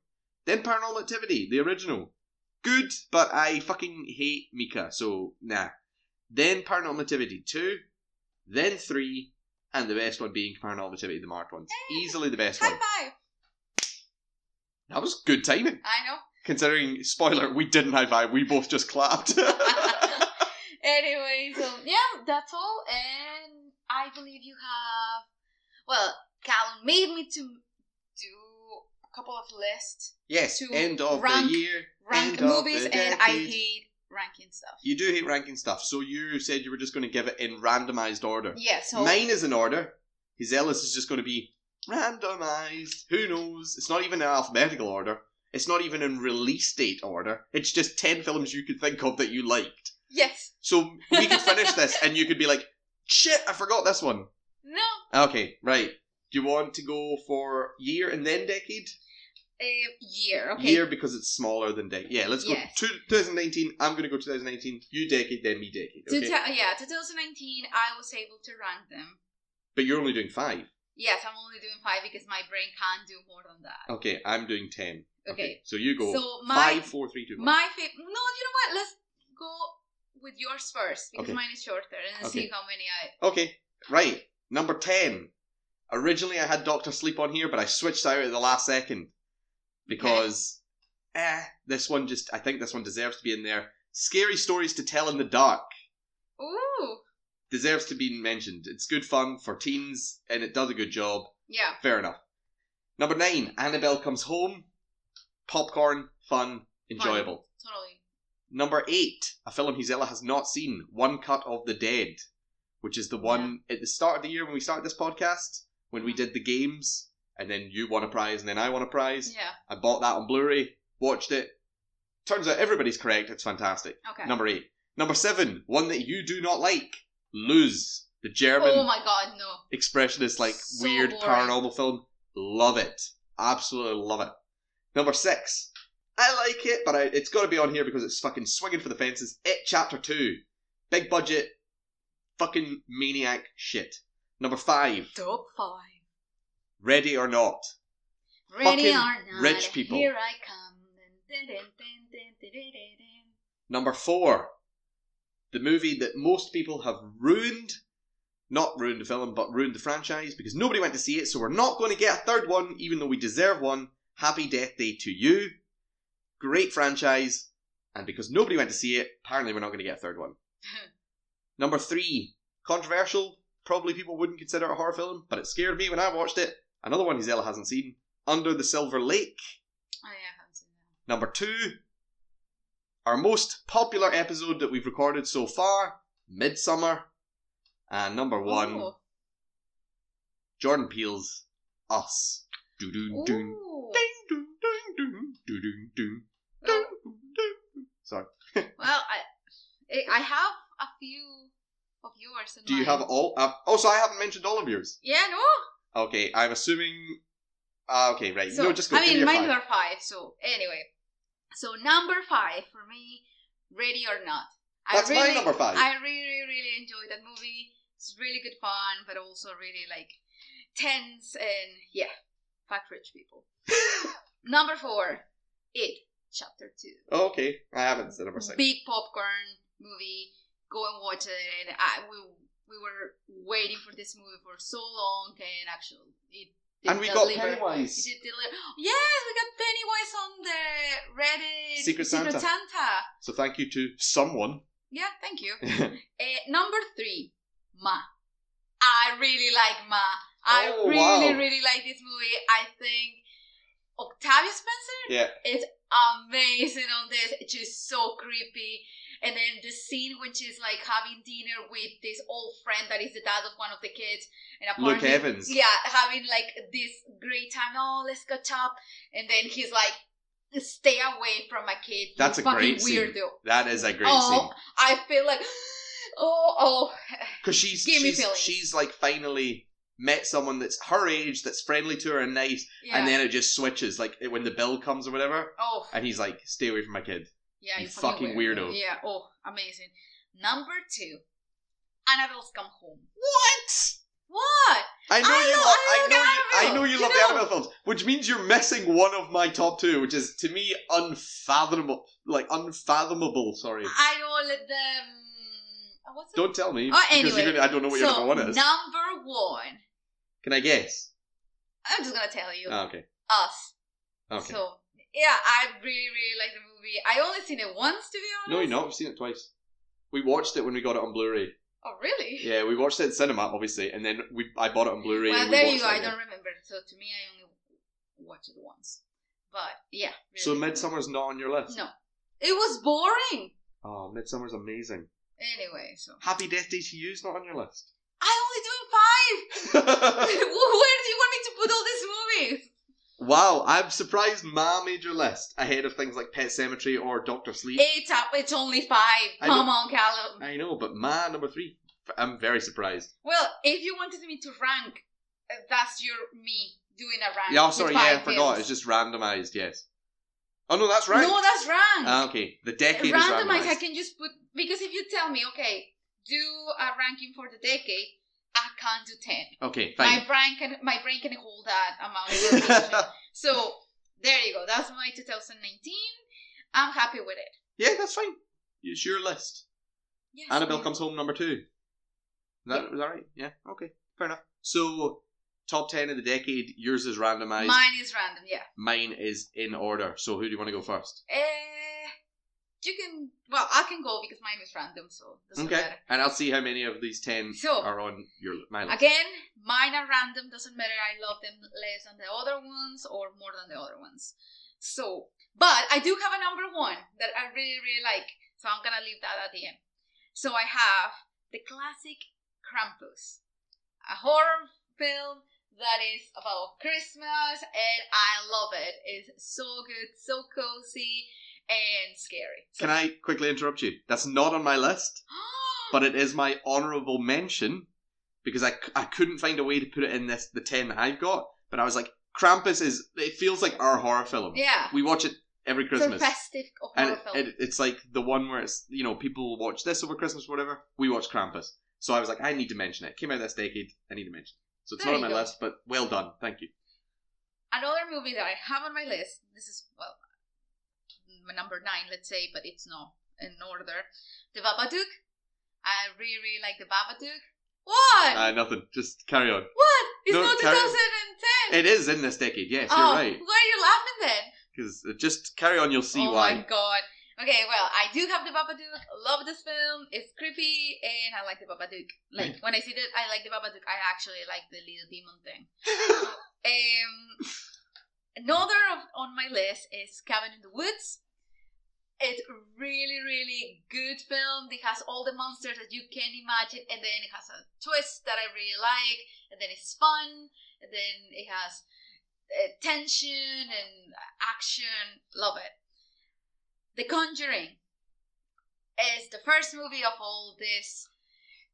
Then Paranormal Activity, the original. Good, but I fucking hate Mika, so nah. Then Paranormal Activity 2, then 3, and the best one being Paranormal Activity, the marked ones. Eh, Easily the best one. High five. That was good timing. I know. Considering, spoiler, we didn't high five, we both just clapped. anyway, so um, yeah, that's all. And I believe you have. Well, Callum made me to couple of lists, yes, To end of rank- the year. rank movies, and I hate ranking stuff. You do hate ranking stuff, so you said you were just going to give it in randomized order. Yeah, so Mine is in order. His Ellis is just going to be randomized. Who knows? It's not even in alphabetical order. It's not even in release date order. It's just 10 films you could think of that you liked. yes, So we could finish this and you could be like, shit, I forgot this one. no, Okay, right. Do you want to go for year and then decade? uh, year. Okay, Year because it's smaller than decade. Yeah, let's go Yes. two, 2019. I'm going to go 2019. You decade, then me decade. Okay? yeah, 2019, I was able to rank them. but you're only doing five. Yes, I'm only doing five because my brain can't do more than that. Okay, I'm doing ten. Okay. so you go So my five, four, three, two, one. my favorite. No, you know what? Let's go with yours first because Okay. mine is shorter and Okay. see how many I. Okay, right. Number ten. Originally, I had Doctor Sleep on here, but I switched out at the last second because, eh, this one just. I think this one deserves to be in there. Scary stories to tell in the dark Ooh, deserves to be mentioned. It's good fun for teens, and it does a good job. yeah. Fair enough. Number nine. Annabelle comes home. Popcorn, fun, enjoyable. Totally. Number eight, a film Gisela has not seen, One Cut of the Dead, which is the one at the start of the year when we started this podcast, when we did the games, and then you won a prize and then I won a prize. Yeah. I bought that on Blu-ray, watched it. Turns out everybody's correct, it's fantastic. Okay. Number eight. Number seven, one that you do not like, Luz, the German oh my god, no. expressionist, like So weird boring. paranormal film. Love it. Absolutely love it. Number six. I like it, but I, it's got to be on here because it's fucking swinging for the fences. It Chapter 2. Big budget, fucking maniac shit. Number five. Top five. Ready or Not. Ready Fucking or not, rich people. Here I come. Dun, dun, dun. Number four. The movie that most people have ruined. Not ruined the film, but ruined the franchise because nobody went to see it, so we're not going to get a third one, even though we deserve one. Happy Death Day to You. Great franchise. And because nobody went to see it, apparently we're not going to get a third one. Number three. Controversial. Probably people wouldn't consider it a horror film, but it scared me when I watched it. Another one Gisela hasn't seen. Under the Silver Lake. Oh, yeah, I haven't seen that. Number two, our most popular episode that we've recorded so far, Midsommar. And number one, Oh. Jordan Peele's Us. Do do do. Ooh. Ding ding ding ding do do do. Well, Sorry. well, I, I have a few of yours. In Do you mind. have all? Uh, oh, so I haven't mentioned all of yours. Yeah, no. Okay, I'm assuming. Uh, okay, right. So no, just go. I mean, mine five. are five. So anyway, so number five for me, Ready or Not. That's I my really, number five. I really, really enjoyed that movie. It's really good fun, but also really like tense and yeah, fuck rich people. number four, It Chapter Two. Oh, okay, I haven't said number six. Big popcorn movie. Go and watch it. And I we we were waiting for this movie for so long, and actually it. did and we got. Pennywise. It did deliver. Yes, we got Pennywise on the Reddit Secret Santa. Santa. So thank you to someone. Yeah, thank you. Uh, number three, Ma. I really like Ma. I Oh, really, wow. really like this movie. I think Octavia Spencer yeah. is amazing on this. It's just so creepy. And then the scene when she's like having dinner with this old friend that is the dad of one of the kids, and Luke Evans. yeah, having like this great time. Oh, let's catch up. And then he's like, "Stay away from my kid. That's a great scene. weirdo." That is a great oh, I feel like, oh, oh, Because she's she's, she's like finally met someone that's her age, that's friendly to her and nice, yeah. and then it just switches. Like when the bill comes or whatever, oh, and he's like, "Stay away from my kid." Yeah, you you fucking weirdo. Yeah. Oh, amazing. Number two, Annabelle's Come Home. What? What? I know I you love. I I know you. I know you you love know. the Annabelle films, which means you're missing one of my top two, which is to me unfathomable. Like unfathomable. Sorry. I don't let them. uh, What's? Don't tell me. Oh, because anyway, gonna, I don't know what your number one is. Number one. Can I guess? I'm just gonna tell you. Ah, okay. Us. Okay. So yeah, I really, really like the movie. I only seen it once, to be honest. no, you're not. We've seen it twice. We watched it when we got it on Blu-ray. Oh, really? Yeah, we watched it in cinema, obviously, and then we I bought it on Blu-ray. Well, and we there you go. I don't remember. So to me, I only watched it once. But yeah. So really. Midsommar's not on your list. No, it was boring. Oh, Midsommar's amazing. Anyway, so Happy Death Day to You's not on your list. I only doing five. Where do you want me to put all these movies? Wow, I'm surprised Ma made your list ahead of things like Pet Sematary or Doctor Sleep. It's up. It's only five. I Come know. on, Callum. I know, but Ma number three. I'm very surprised. Well, if you wanted me to rank, uh, that's your me doing a rank. Yeah, oh, with sorry, yeah, I five forgot. films. It's just randomized. Yes. Oh no, that's right. No, that's rank. Ah, okay, the decade is randomized. I can just put because if you tell me, okay, do a ranking for the decade, I can't do ten. Okay, fine. My brain can my brain can hold that amount of information. so there you go. That's my 2019. I'm happy with it. yeah, that's fine. It's your list. Yes. Annabelle comes home number two. Is that, is that right? Yeah. Okay. Fair enough. So, top ten of the decade. Yours is randomized. Mine is random. Yeah. Mine is in order. So, who do you want to go first? Eh, you can. Well, I can go because mine is random, so doesn't Okay. matter. And I'll see how many of these ten So- are on your my list. Again, mine are random. Doesn't matter. I love them less than the other ones or more than the other ones. So, but I do have a number one that I really, really like. So I'm gonna leave that at the end. So I have the classic Krampus, a horror film that is about Christmas, and I love it. It's so good, so cozy, and scary. So, Can I quickly interrupt you? That's not on my list, but it is my honourable mention because I, c- I couldn't find a way to put it in this the ten that I've got. But I was like, Krampus is it feels like our horror film. yeah, We watch it every it's a Christmas. festive horror and film. it, it, it's like the one where it's you know people watch this over Christmas or whatever. We watch Krampus, so I was like, I need to mention it. Came out this decade, I need to mention. it. So it's There not on you my go. list, but well done, thank you. Another movie that I have on my list. This is well, number nine, let's say, but it's not in order. The Babadook. I really, really like the Babadook. What? Uh, nothing. Just carry on. what? It's no, not carry- 2010. It is in this decade. Yes, oh, you're right. why are you laughing then? Because just carry on, you'll see oh why. Oh my god. Okay, well, I do have the Babadook. Love this film. It's creepy, and I like the Babadook. Like when I see that I like the Babadook, I actually like the little demon thing. Um, another of, on my list is Cabin in the Woods. It's really, really good film. It has all the monsters that you can imagine, and then it has a twist that I really like, and then it's fun, and then it has uh, tension and action. Love it. The Conjuring is the first movie of all this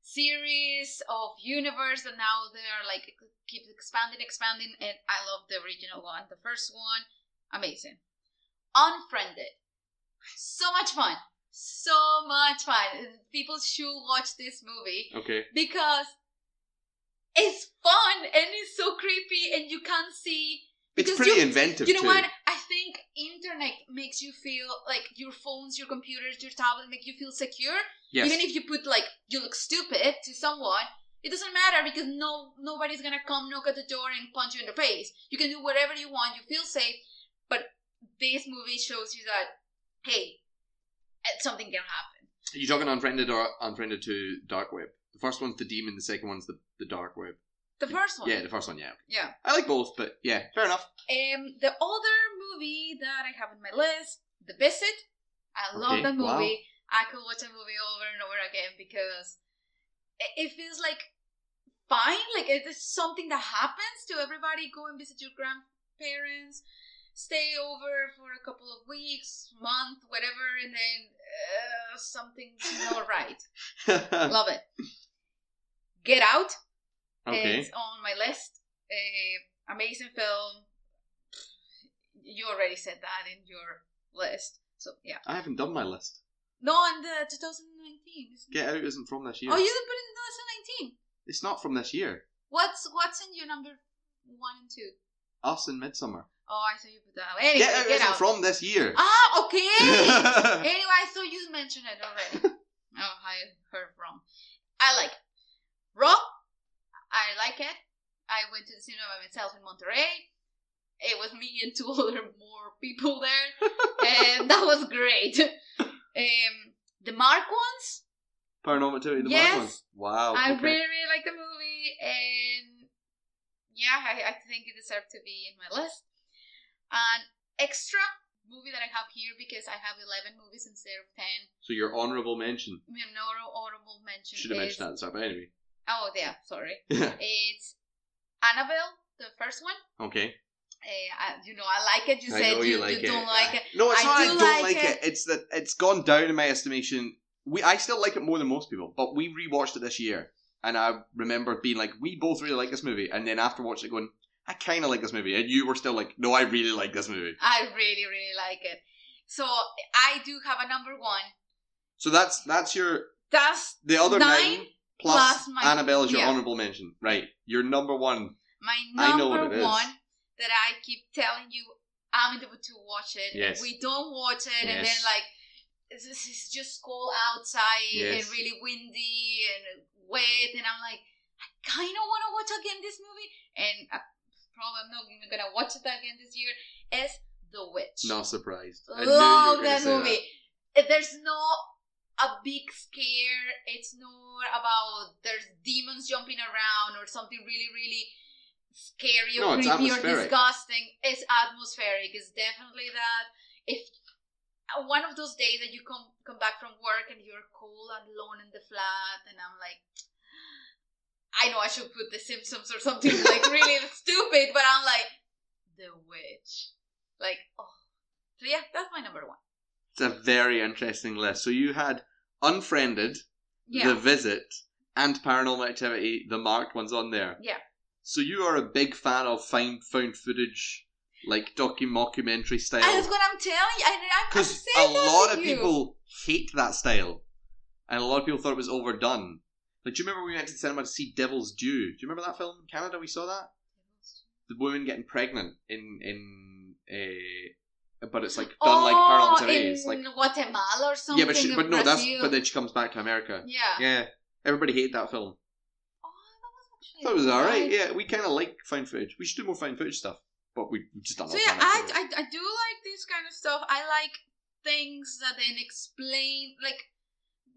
series of universe, and now they're like keep expanding, expanding, and I love the original one. The first one, amazing. Unfriended, so much fun, so much fun. People should watch this movie Okay. because it's fun and it's so creepy, and you can't see. It's pretty you- inventive You know too. what? I think internet makes you feel like your phones, your computers, your tablet make you feel secure. Yes. Even if you put like you look stupid to someone, it doesn't matter because no nobody's gonna come knock at the door and punch you in the face. You can do whatever you want. You feel safe. But this movie shows you that hey, something can happen. Are you talking unfriended or unfriended to dark web? The first one's the demon. The second one's the, the dark web. The first one. Yeah, the first one. Yeah. Yeah. I like both, but yeah, fair enough. Um, the other movie that I have on my list, The Visit. I love Okay, that wow. movie. I could watch a movie over and over again because it, it feels like fine. Like it is something that happens to everybody. Go and visit your grandparents, stay over for a couple of weeks, month, whatever, and then uh, something's not right. Love it. Get Out okay. is on my list. Amazing film. You already said that in your list, so yeah. I haven't done my list. No, in the 2019. isn't? Get Out isn't from this year. Oh, you didn't put it in 2019. It's not from this year. What's what's in your number one and two? Us in Midsommar. Oh, I saw you put that. Anyway, Get Out get from this year. Ah, okay. anyway, I thought you mentioned it already. oh, I heard wrong. I like it. Raw. I like it. I went to the cinema by myself in Monterey. It was me and two other more people there, and that was great. Um, the Mark ones. Paranormal Activity, the Yes. Mark one. Wow. I okay. really, really like the movie, and yeah, I, I think it deserved to be in my list. An extra movie that I have here because I have eleven movies instead of ten. So your honourable mention. My honorable honorable mention Should have is mentioned that at the anyway. oh yeah, sorry. It's Annabelle, the first one. Okay. Uh, I, you know, I like it. You I said know you, you like you it. don't like it. No, it's I not. I do don't like like it. it. It's that it's gone down in my estimation. We I still like it more than most people, but we rewatched it this year, and I remember being like, we both really like this movie, and then after watching it, going, I kind of like this movie, and you were still like, no, I really like this movie. I really, really like it. So I do have a number one. So that's that's your That's the other nine, Nine plus, plus my- Annabelle is your yeah. honorable mention, right? Your number one. my I know what number it is. one that I keep telling you I'm able to watch it. Yes. We don't watch it, and then like this it's it's just cold outside and really windy and wet, and I'm like, I kind of want to watch again this movie, and I probably I'm not even gonna watch it again this year. Is The Witch. Not surprised. I knew you were Love that movie. There's no a big scare. It's not about there's demons jumping around or something really, really scary or it's creepy or disgusting. It's atmospheric. It's definitely that. If one of those days that you come come back from work and you're cold and alone in the flat, and I'm like. I know I should put The Simpsons or something like really stupid, but I'm like, The Witch. Like, oh. So yeah, that's my number one. It's a very interesting list. So you had Unfriended, Yeah. The Visit, and Paranormal Activity, the marked ones on there. Yeah. So you are a big fan of find found footage, like docu mockumentary style. That's what I'm telling you. Because a lot of you. people hate that style, and a lot of people thought it was overdone. Like, do you remember we went to the cinema to see Devil's Due? Do you remember that film in Canada? We saw that the woman getting pregnant in in a, but it's like done like oh, Activity. in It's like Guatemala or something. yeah, but she, but no, that's but then she comes back to America. yeah. Yeah, everybody hated that film. Oh, that was actually. It was alright. Yeah, we kind of like found footage. We should do more found footage stuff, but we we just don't. So yeah, I. I I do like this kind of stuff. I like things that then explain like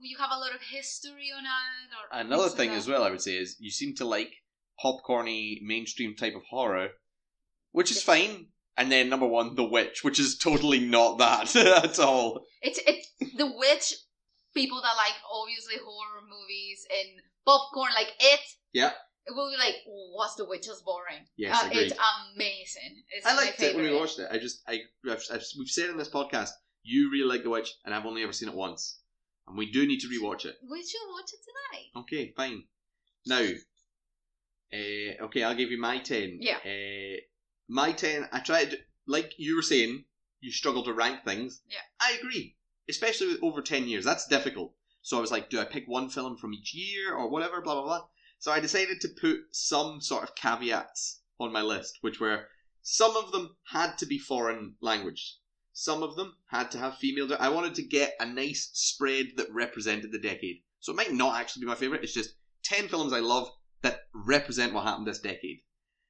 you have a lot of history on it. Or Another thing as well, I would say, is you seem to like popcorny mainstream type of horror, which is fine. And then number one, The Witch, which is totally not that at all. It's it's the witch. People that like obviously horror movies and popcorn, like it. Yeah. It will be like, what's the witch is boring. Yes, Uh, agreed. it's amazing. It's I liked it when we watched it. I just, I, I've, I've, we've said in this podcast, you really like The Witch, and I've only ever seen it once, and we do need to rewatch it. We should watch it tonight. Okay, fine. Now, uh, okay, I'll give you my ten. Yeah. Uh, my ten. I tried, like you were saying, you struggle to rank things. Yeah. I agree, especially with over ten years. That's difficult. So I was like, do I pick one film from each year or whatever? Blah blah blah. So I decided to put some sort of caveats on my list, which were some of them had to be foreign language. Some of them had to have female. I wanted to get a nice spread that represented the decade. So it might not actually be my favorite. It's just ten films I love that represent what happened this decade.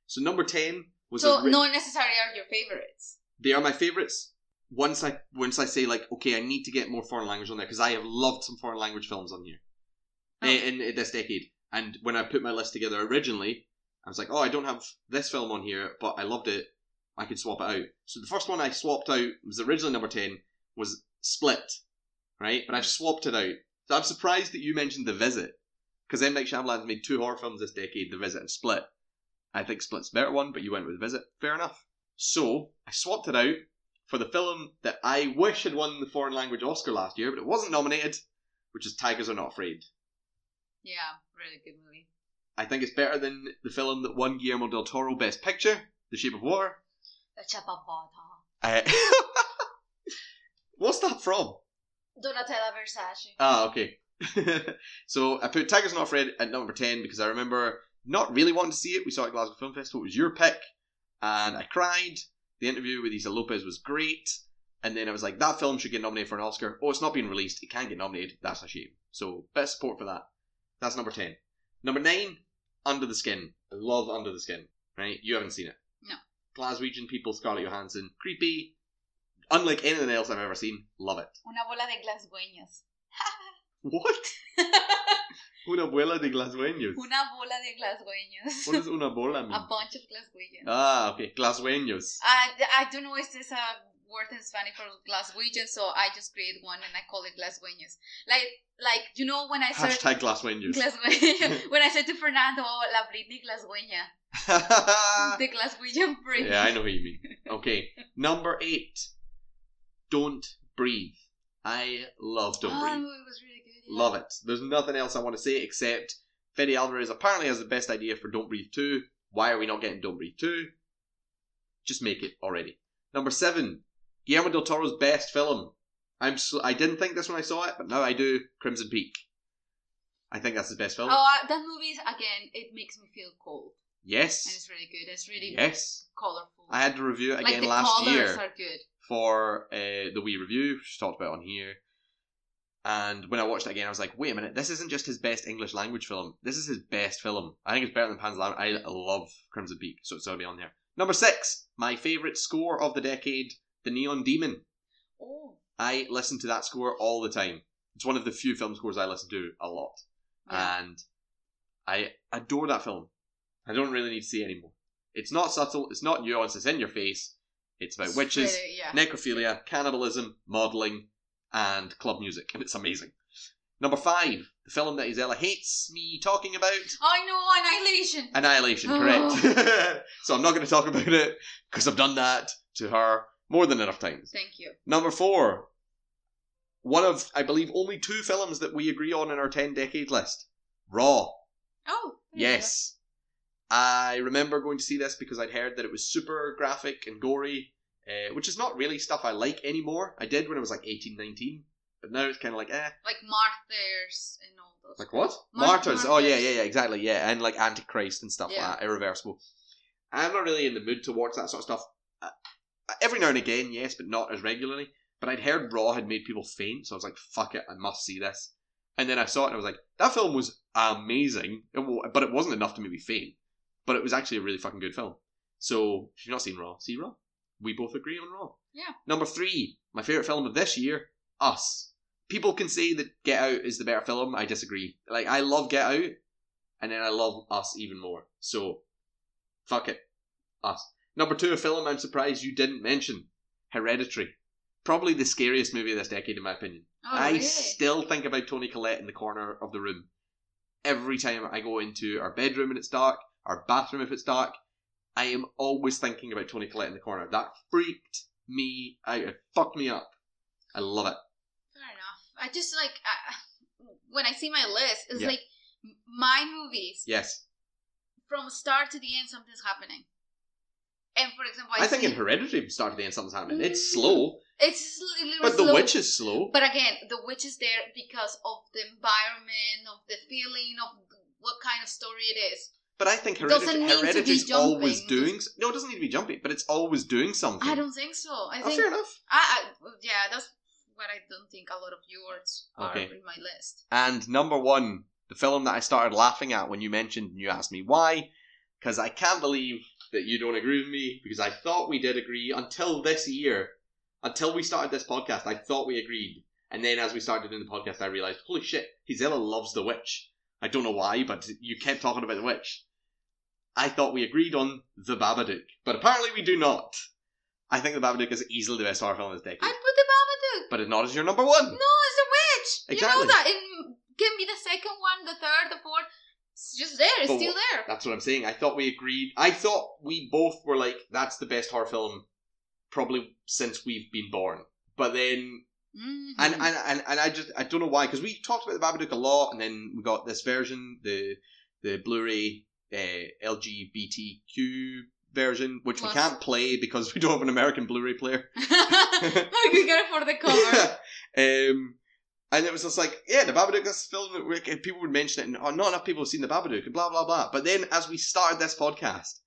So number ten was So ri- not necessarily are your favorites. they are my favorites. Once I once I say like okay, I need to get more foreign language on there because I have loved some foreign language films on here Oh. Eh, in, in this decade. And when I put my list together originally, I was like, oh, I don't have this film on here, but I loved it. I could swap it out. So the first one I swapped out was originally number ten was Split, right? But I've swapped it out. So I'm surprised that you mentioned The Visit because M Night Shyamalan's made two horror films this decade, The Visit and Split. I think Split's better one, but you went with The Visit. Fair enough. So I swapped it out for the film that I wish had won the foreign language Oscar last year, but it wasn't nominated, which is Tigers Are Not Afraid. Yeah, really good movie. I think it's better than the film that won Guillermo del Toro Best Picture, The Shape of Water. The Chapapata. I... What's that from? Donatella Versace. Ah, okay. so I put Tigers Not Afraid at number 10 because I remember not really wanting to see it. We saw it at Glasgow Film Festival. It was your pick. And I cried. The interview with Issa Lopez was great. And then I was like, that film should get nominated for an Oscar. Oh, it's not being released. It can't get nominated. That's a shame. So, best support for that. That's number 10. Number 9, Under the Skin. I love Under the Skin. Right? You haven't seen it. Glaswegian people, Scarlett Johansson. Creepy. Unlike anything else I've ever seen. Love it. Una bola de glasgueños. What? Una abuela de glasweños. Una bola de glasgueños. What does una bola mean? A bunch of glasgueños. Ah, okay. Glasweños. I, I don't know if there's a word in Spanish for Glaswegian, so I just create one and I call it Glasgueños. Like, like you know when I search Hashtag Glasweños. Glasgueña, when I said to Fernando, la Britney Glasgueña, the class Glaswegian Britney. yeah, I know what you mean. Okay. Number eight. Don't breathe. I love Don't oh, Breathe. it was really good. yeah. Love it. There's nothing else I want to say except Fede Alvarez apparently has the best idea for Don't Breathe 2. Why are we not getting Don't Breathe 2? Just make it already. Number seven, Guillermo del Toro's best film. I'm so, I didn't think this when I saw it, but now I do. Crimson Peak. I think that's his best film. Oh, that movie again. It makes me feel cold, and yes. it's really good. It's really Yes. colorful. I had to review it like again the last year are good. for uh, the wee review, which we talked about on here. And when I watched it again, I was like, wait a minute, this isn't just his best English language film. This is his best film. I think it's better than Pan's Labyrinth. I love Crimson Peak, so it's got to be on there. Number six, my favourite score of the decade, The Neon Demon. Oh, I listen to that score all the time. It's one of the few film scores I listen to a lot. yeah. And I adore that film. I don't really need to see anymore. It's not subtle, it's not nuanced, it's in your face. It's about witches, yeah. necrophilia, cannibalism, modelling, and club music, and it's amazing. Number five, the film that Gisela hates me talking about. I know Annihilation. Annihilation, Oh. correct. so I'm not going to talk about it because I've done that to her more than enough times. Thank you. Number four, one of, I believe, only two films that we agree on in our 10 decade list Raw. Oh. Yes. I remember going to see this because I'd heard that it was super graphic and gory, uh, which is not really stuff I like anymore. I did when I was like 18, 19, but now it's kind of like, eh. Like Martyrs and all those. Like what? Mar- Martyrs. Oh, yeah, yeah, yeah, exactly, yeah. And like Antichrist and stuff Yeah. like that, Irreversible. I'm not really in the mood to watch that sort of stuff. Uh, every now and again, yes, but not as regularly. But I'd heard Raw had made people faint, so I was like, fuck it, I must see this. And then I saw it and I was like, that film was amazing, but it wasn't enough to make me faint. But it was actually a really fucking good film. So, if you've not seen Raw, see Raw. We both agree on Raw. Yeah. Number three, my favourite film of this year, Us. People can say that Get Out is the better film. I disagree. Like, I love Get Out, and then I love Us even more. So, fuck it. Us. Number two, a film I'm surprised you didn't mention Hereditary. Probably the scariest movie of this decade, in my opinion. Oh, I really? still think about Toni Collette in the corner of the room. Every time I go into our bedroom and it's dark, our bathroom if it's dark, I am always thinking about Toni Collette in the corner. That freaked me out. It fucked me up. I love it. Fair enough. I just like I, when I see my list, it's Yeah. like my movies Yes. from start to the end. Something's happening. And for example, I, I, think in Hereditary, from start to the end, something's happening. It's mm. slow, it's a little but The slow. Witch is slow. But again, the witch is there because of the environment, of the feeling, of what kind of story it is. But I think Doesn't Hereditary, be Hereditary's always doing. No, it doesn't need to be jumpy, but it's always doing something. I don't think so. I Oh, think fair enough. I, I yeah, that's what I don't think a lot of yours are Okay. in my list. And number one, the film that I started laughing at when you mentioned and you asked me why, because I can't believe that you don't agree with me, because I thought we did agree until this year, until we started this podcast, I thought we agreed. And then as we started doing the podcast, I realized, holy shit, Gisela loves The Witch. I don't know why, but you kept talking about The Witch. I thought we agreed on The Babadook, but apparently we do not. I think The Babadook is easily the best horror film of this decade, I put the Babadook. but it's not as your number one. No, it's a witch. You know that. It can be the second one, the third, the fourth. It's just there. It's But still there. That's what I'm saying. I thought we agreed. I thought we both were like, that's the best horror film probably since we've been born. But then, Mhm. and, and, and, and I just, I don't know why, because we talked about the Babadook a lot, and then we got this version, the the Blu-ray uh, LGBTQ version, which we can't play because we don't have an American Blu-ray player. Could get it for the cover. um, and it was just like, yeah, the Babadook, the film that and people would mention it, and oh, not enough people have seen the Babadook, and blah, blah, blah. But then as we started this podcast,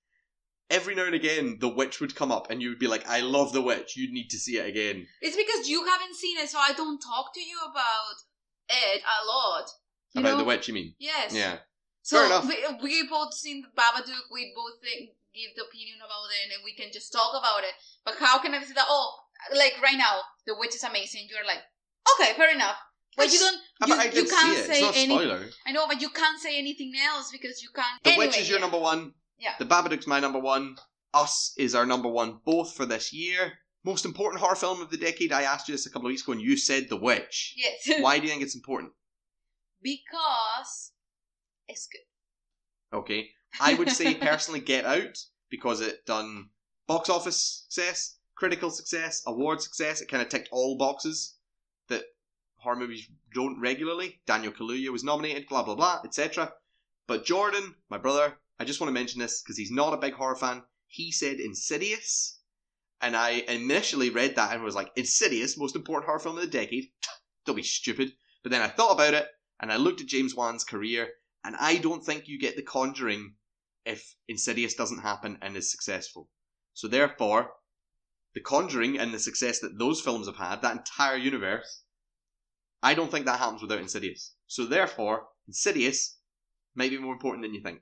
every now and again, The Witch would come up, and you would be like, I love The Witch, you need to see it again. It's because you haven't seen it, so I don't talk to you about it a lot. You About know? The Witch, you mean? Yes. Yeah. So Fair. We, we both seen the Babadook. We both think, give the opinion about it, and we can just talk about it. But how can I say that? Oh, like right now, The Witch is amazing. You're like, okay, fair enough. But you don't. You, I did you can't it. say It's not a any. spoiler. I know, but you can't say anything else because you can't. The anyway, Witch is your yeah. number one. Yeah. The Babadook's my number one. Us is our number one, both for this year. Most important horror film of the decade. I asked you this a couple of weeks ago, and you said The Witch. Yes. Why do you think it's important? because it's good. Okay. I would say personally Get Out because it done box office success, critical success, award success. It kind of ticked all boxes that horror movies don't regularly. Daniel Kaluuya was nominated, blah blah blah, etc. But Jordan, my brother, I just want to mention this because he's not a big horror fan. He said Insidious, and I initially read that and was like, Insidious, most important horror film of the decade. don't be stupid. But then I thought about it and I looked at James Wan's career and I don't think you get The Conjuring if Insidious doesn't happen and is successful. So therefore, The Conjuring and the success that those films have had, that entire universe, I don't think that happens without Insidious. So therefore, Insidious might be more important than you think.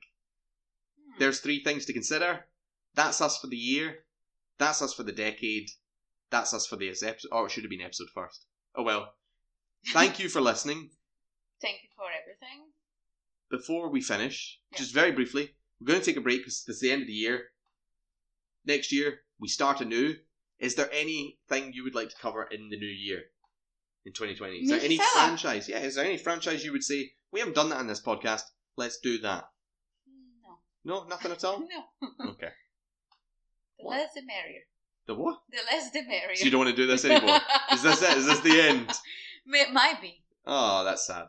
Hmm. There's three things to consider. That's us for the year. That's us for the decade. That's us for this episode. Oh, it should have been episode first. Oh well. Thank you for listening. Thank you for everything. Before we finish, Yeah. just very briefly, we're going to take a break because it's the end of the year. Next year, we start anew. Is there anything you would like to cover in the new year? In 2020? Is there any franchise? Yeah, is there any franchise you would say, we haven't done that on this podcast, let's do that? No. No, nothing at all? No. Okay. The What? less the merrier. The what? The less the merrier. So you don't want to do this anymore? Is this it? Is this the end? It might be. Oh, that's sad.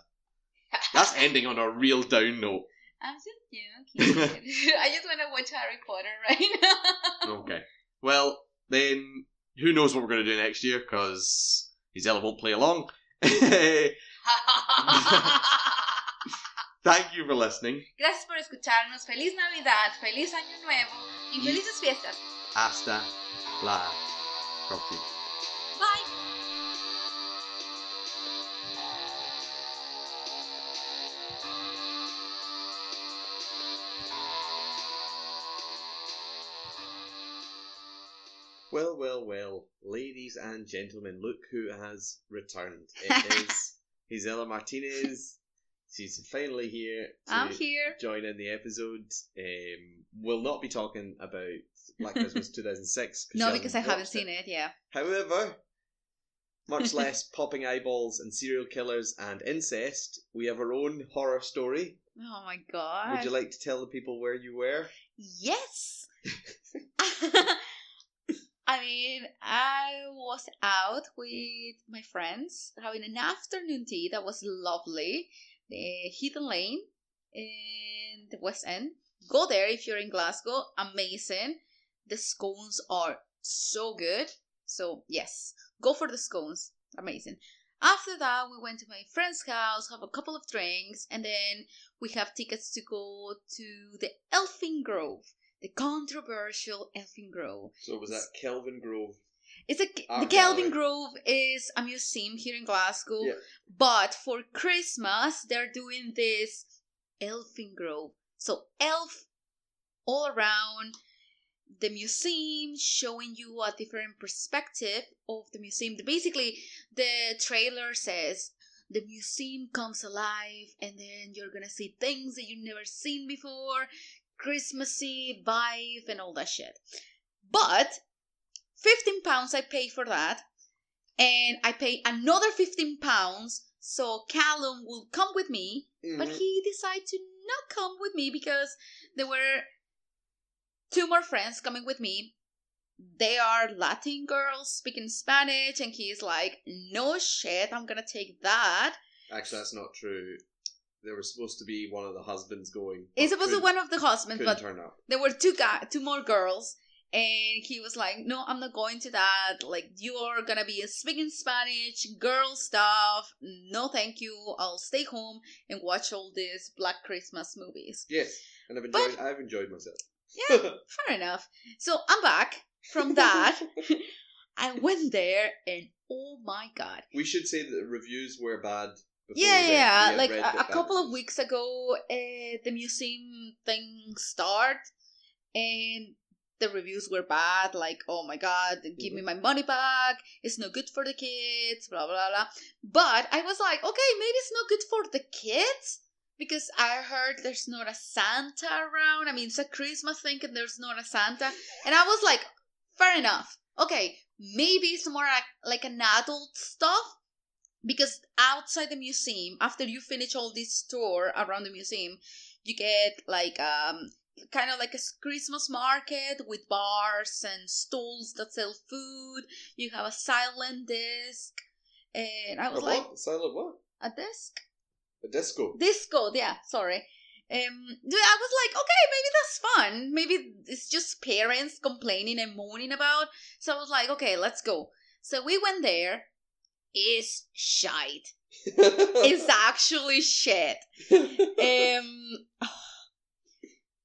That's ending on a real down note. I'm just joking. I just want to watch Harry Potter right now. Okay. Well, then, who knows what we're going to do next year, because Gisela won't play along. Thank you for listening. Gracias por escucharnos. Feliz Navidad, feliz Año Nuevo Y- felices fiestas. Hasta la próxima. Well, well, well, ladies and gentlemen, look who has returned. It is Gisela Martinez, She's finally here. To I'm here. Join in the episode. Um, we'll not be talking about Black Christmas 2006. No, because I haven't seen it. Yeah. However, much less popping eyeballs and serial killers and incest, we have our own horror story. Oh my god. Would you like to tell the people where you were? Yes. I mean, I was out with my friends having an afternoon tea that was lovely. The Hidden Lane in the West End. Go there if you're in Glasgow. Amazing. The scones are so good. So, yes, go for the scones. Amazing. After that, we went to my friend's house, have a couple of drinks, and then we have tickets to go to the Elfin Grove, the controversial Elfin Grove. So was that Kelvin Grove? It's a ah, the Kelvin. Grove is a museum here in Glasgow, Yeah. but for Christmas they're doing this Elfin Grove. So elf all around the museum, showing you a different perspective of the museum. Basically, the trailer says the museum comes alive, and then you're gonna see things that you've never seen before, Christmassy vibe, and all that shit. But 15 pounds I pay for that, and I pay another 15 pounds so Callum will come with me but Mhm. he decided to not come with me because there were two more friends coming with me. They are Latin girls speaking Spanish, and he's like, "No shit, I'm gonna take that." Actually, that's not true. There was supposed to be one of the husbands going. It's but supposed to be one of the husbands, but there were two guys, two more girls, and he was like, "No, I'm not going to that. Like, you're gonna be a speaking Spanish, girl stuff. No, thank you. I'll stay home and watch all these Black Christmas movies." Yes, and I've But- enjoyed. I've enjoyed myself. Yeah, fair enough. So I'm back from that. I went there, and oh my god! we should say that the reviews were bad. Yeah, yeah. Like a, a couple of weeks ago, uh, the museum thing started, and the reviews were bad. Like, oh my god, give me Mm-hmm. my money back. It's no good for the kids. Blah blah blah. But I was like, okay, maybe it's not good for the kids because I heard there's not a Santa around. I mean, it's a Christmas thing and there's not a Santa, and I was like, fair enough. Okay, maybe it's more like, like an adult stuff because outside the museum after you finish all this tour around the museum you get like um kind of like a christmas market with bars and stalls that sell food. You have a silent disc and i was like what? Silent what? a disc A disco. disco yeah sorry. Um i was like okay maybe that's fun. Maybe it's just parents complaining and moaning about. So i was like okay let's go. So we went there it's shite. It's actually shit. Um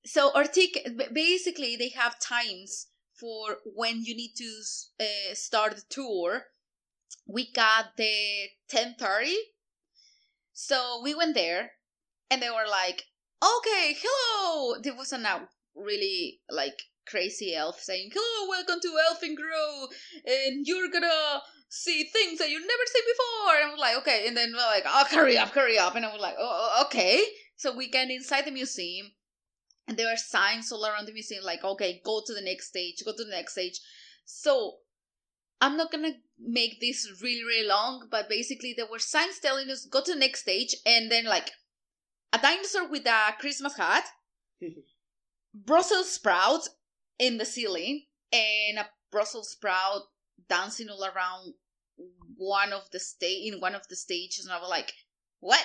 so b- basically they have times for when you need to uh, start the tour. We got the 10:30 so we went there and they were like okay hello. There was a now really like crazy elf saying hello welcome to elfin grove and you're gonna see things that you've never seen before. And i was like okay. And then we're like oh hurry up hurry up. And i was like oh, oh okay. So we get inside the museum and there are signs all around the museum like okay go to the next stage go to the next stage. So i'm not gonna make this really really long but basically there were signs telling us go to the next stage. And then like a dinosaur with a christmas hat brussels sprouts in the ceiling and a brussels sprout dancing all around one of the stage in one of the stages and i was like what?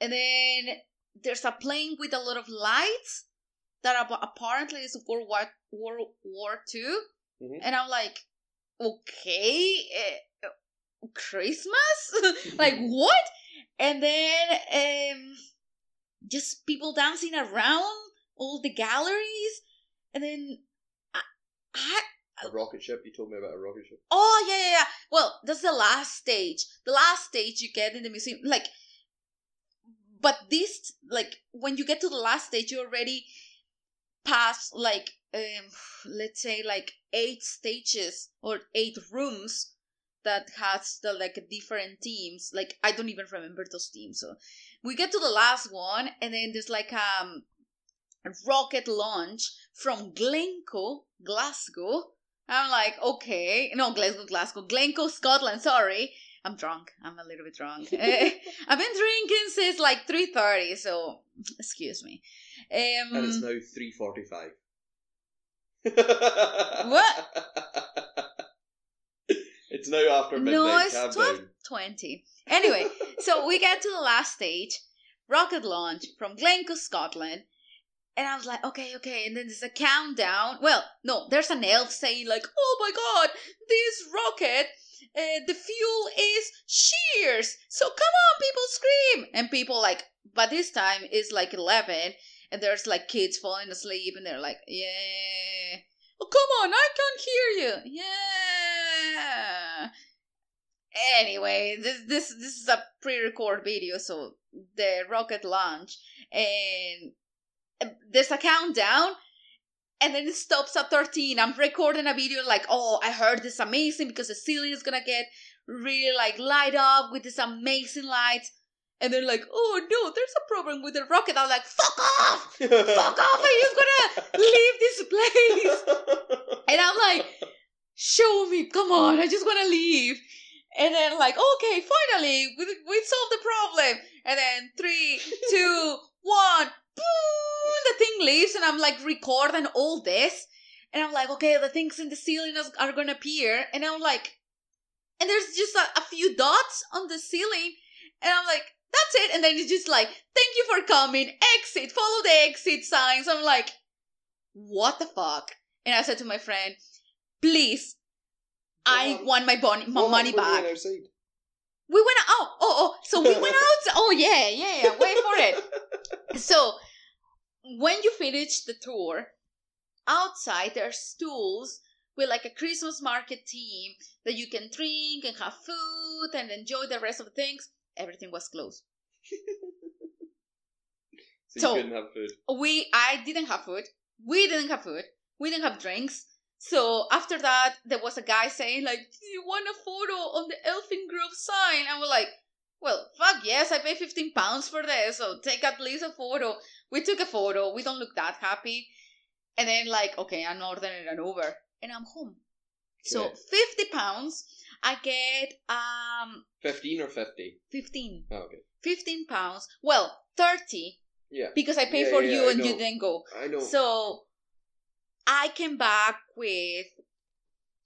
And then there's a plane with a lot of lights that apparently is World War World War 2 Mhm. and I'm like, okay, eh, Christmas, like what? And then um, just people dancing around all the galleries, and then I, I A rocket ship. You told me about a rocket ship. Oh yeah, yeah, yeah. Well, that's the last stage. The last stage you get in the museum, like, but this, like, when you get to the last stage, you already pass like, um, let's say like eight stages or eight rooms that has the like different teams. Like I don't even remember those teams. So we get to the last one, and then there's like um, a rocket launch from Glencoe, Glasgow. I'm like, okay, no, Glasgow, Glasgow, Glencoe, Scotland. Sorry, I'm drunk. I'm a little bit drunk. Eh, I've been drinking since like three thirty, so excuse me. Um, and it's now three forty-five. What? It's now after midnight. No, it's Calm 12 down. 20. Anyway, so we get to the last stage, rocket launch from Glencoe, Scotland. And I was like, okay, okay. And then there's a countdown. Well, no, there's an elf saying, like, oh my god, this rocket, uh, the fuel is shears. So come on, people scream. And people, like, but this time it's like 11. And there's like kids falling asleep. And they're like, yeah. Oh, come on, I can't hear you. Yeah. Anyway, this this this is a pre-record video, so the rocket launch and there's a countdown, and then it stops at thirteen. I'm recording a video like, oh, I heard this amazing because the ceiling is gonna get really like light up with this amazing lights. And they're like, oh no, there's a problem with the rocket. I'm like, fuck off! Fuck off! Are you gonna leave this place? And I'm like, show me, come on, I just want to leave. And then like, okay, finally, we, we solved the problem. And then three, two, one, the thing leaves, and I'm like recording all this. And I'm like, okay, the things in the ceiling are gonna appear. And I'm like, and there's just a, a few dots on the ceiling. And I'm like, that's it. And then it's just like, thank you for coming, exit, follow the exit signs. I'm like, what the fuck? And I said to my friend, please, I What want my, bon- my What money happened when you back. We went out. Oh, oh, oh. So we went out. Oh, yeah, yeah, yeah. Wait for it. So when you finish the tour, outside there are stools with like a Christmas market theme that you can drink and have food and enjoy the rest of the things. Everything was closed. So, So- you couldn't have food. we I didn't have food. We didn't have food. We didn't have drinks. So after that, there was a guy saying like, "Do you want a photo on the Elfin Grove sign?" And we're like, "Well, fuck yes! I paid fifteen pounds for this, so take at least a photo." We took a photo. We don't look that happy. And then like, okay, I'm ordering an Uber, and I'm home. So Okay. fifty pounds. I get um 15 or 50? fifteen. Oh, okay. 15 pounds. Well, 30 Yeah. because I paid Yeah, for yeah, you I and you didn't go. I know. So I came back with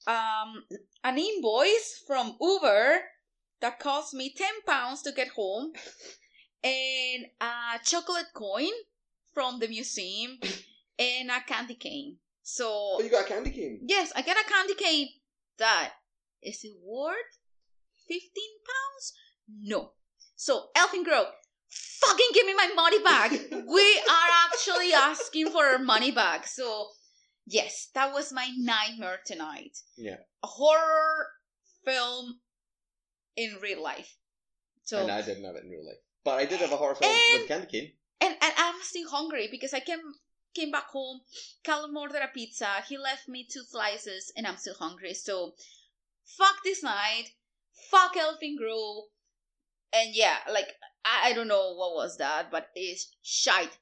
um an invoice from Uber that cost me ten pounds to get home, and a chocolate coin from the museum, and a candy cane. So oh, you got a candy cane? yes, I get a candy cane. That is it worth fifteen pounds? No. So Elfin Grove, fucking give me my money back. we are actually asking for our money back. So yes, that was my nightmare tonight. Yeah. A horror film in real life. So and I didn't have it in real life. But I did have a horse with And- candy cane. And, and I'm still hungry because I came came back home. Callum ordered a pizza. He left me two slices, and I'm still hungry. So, fuck this night. Fuck Elfin Grove. And yeah, like I, I don't know what was that, but it's shite.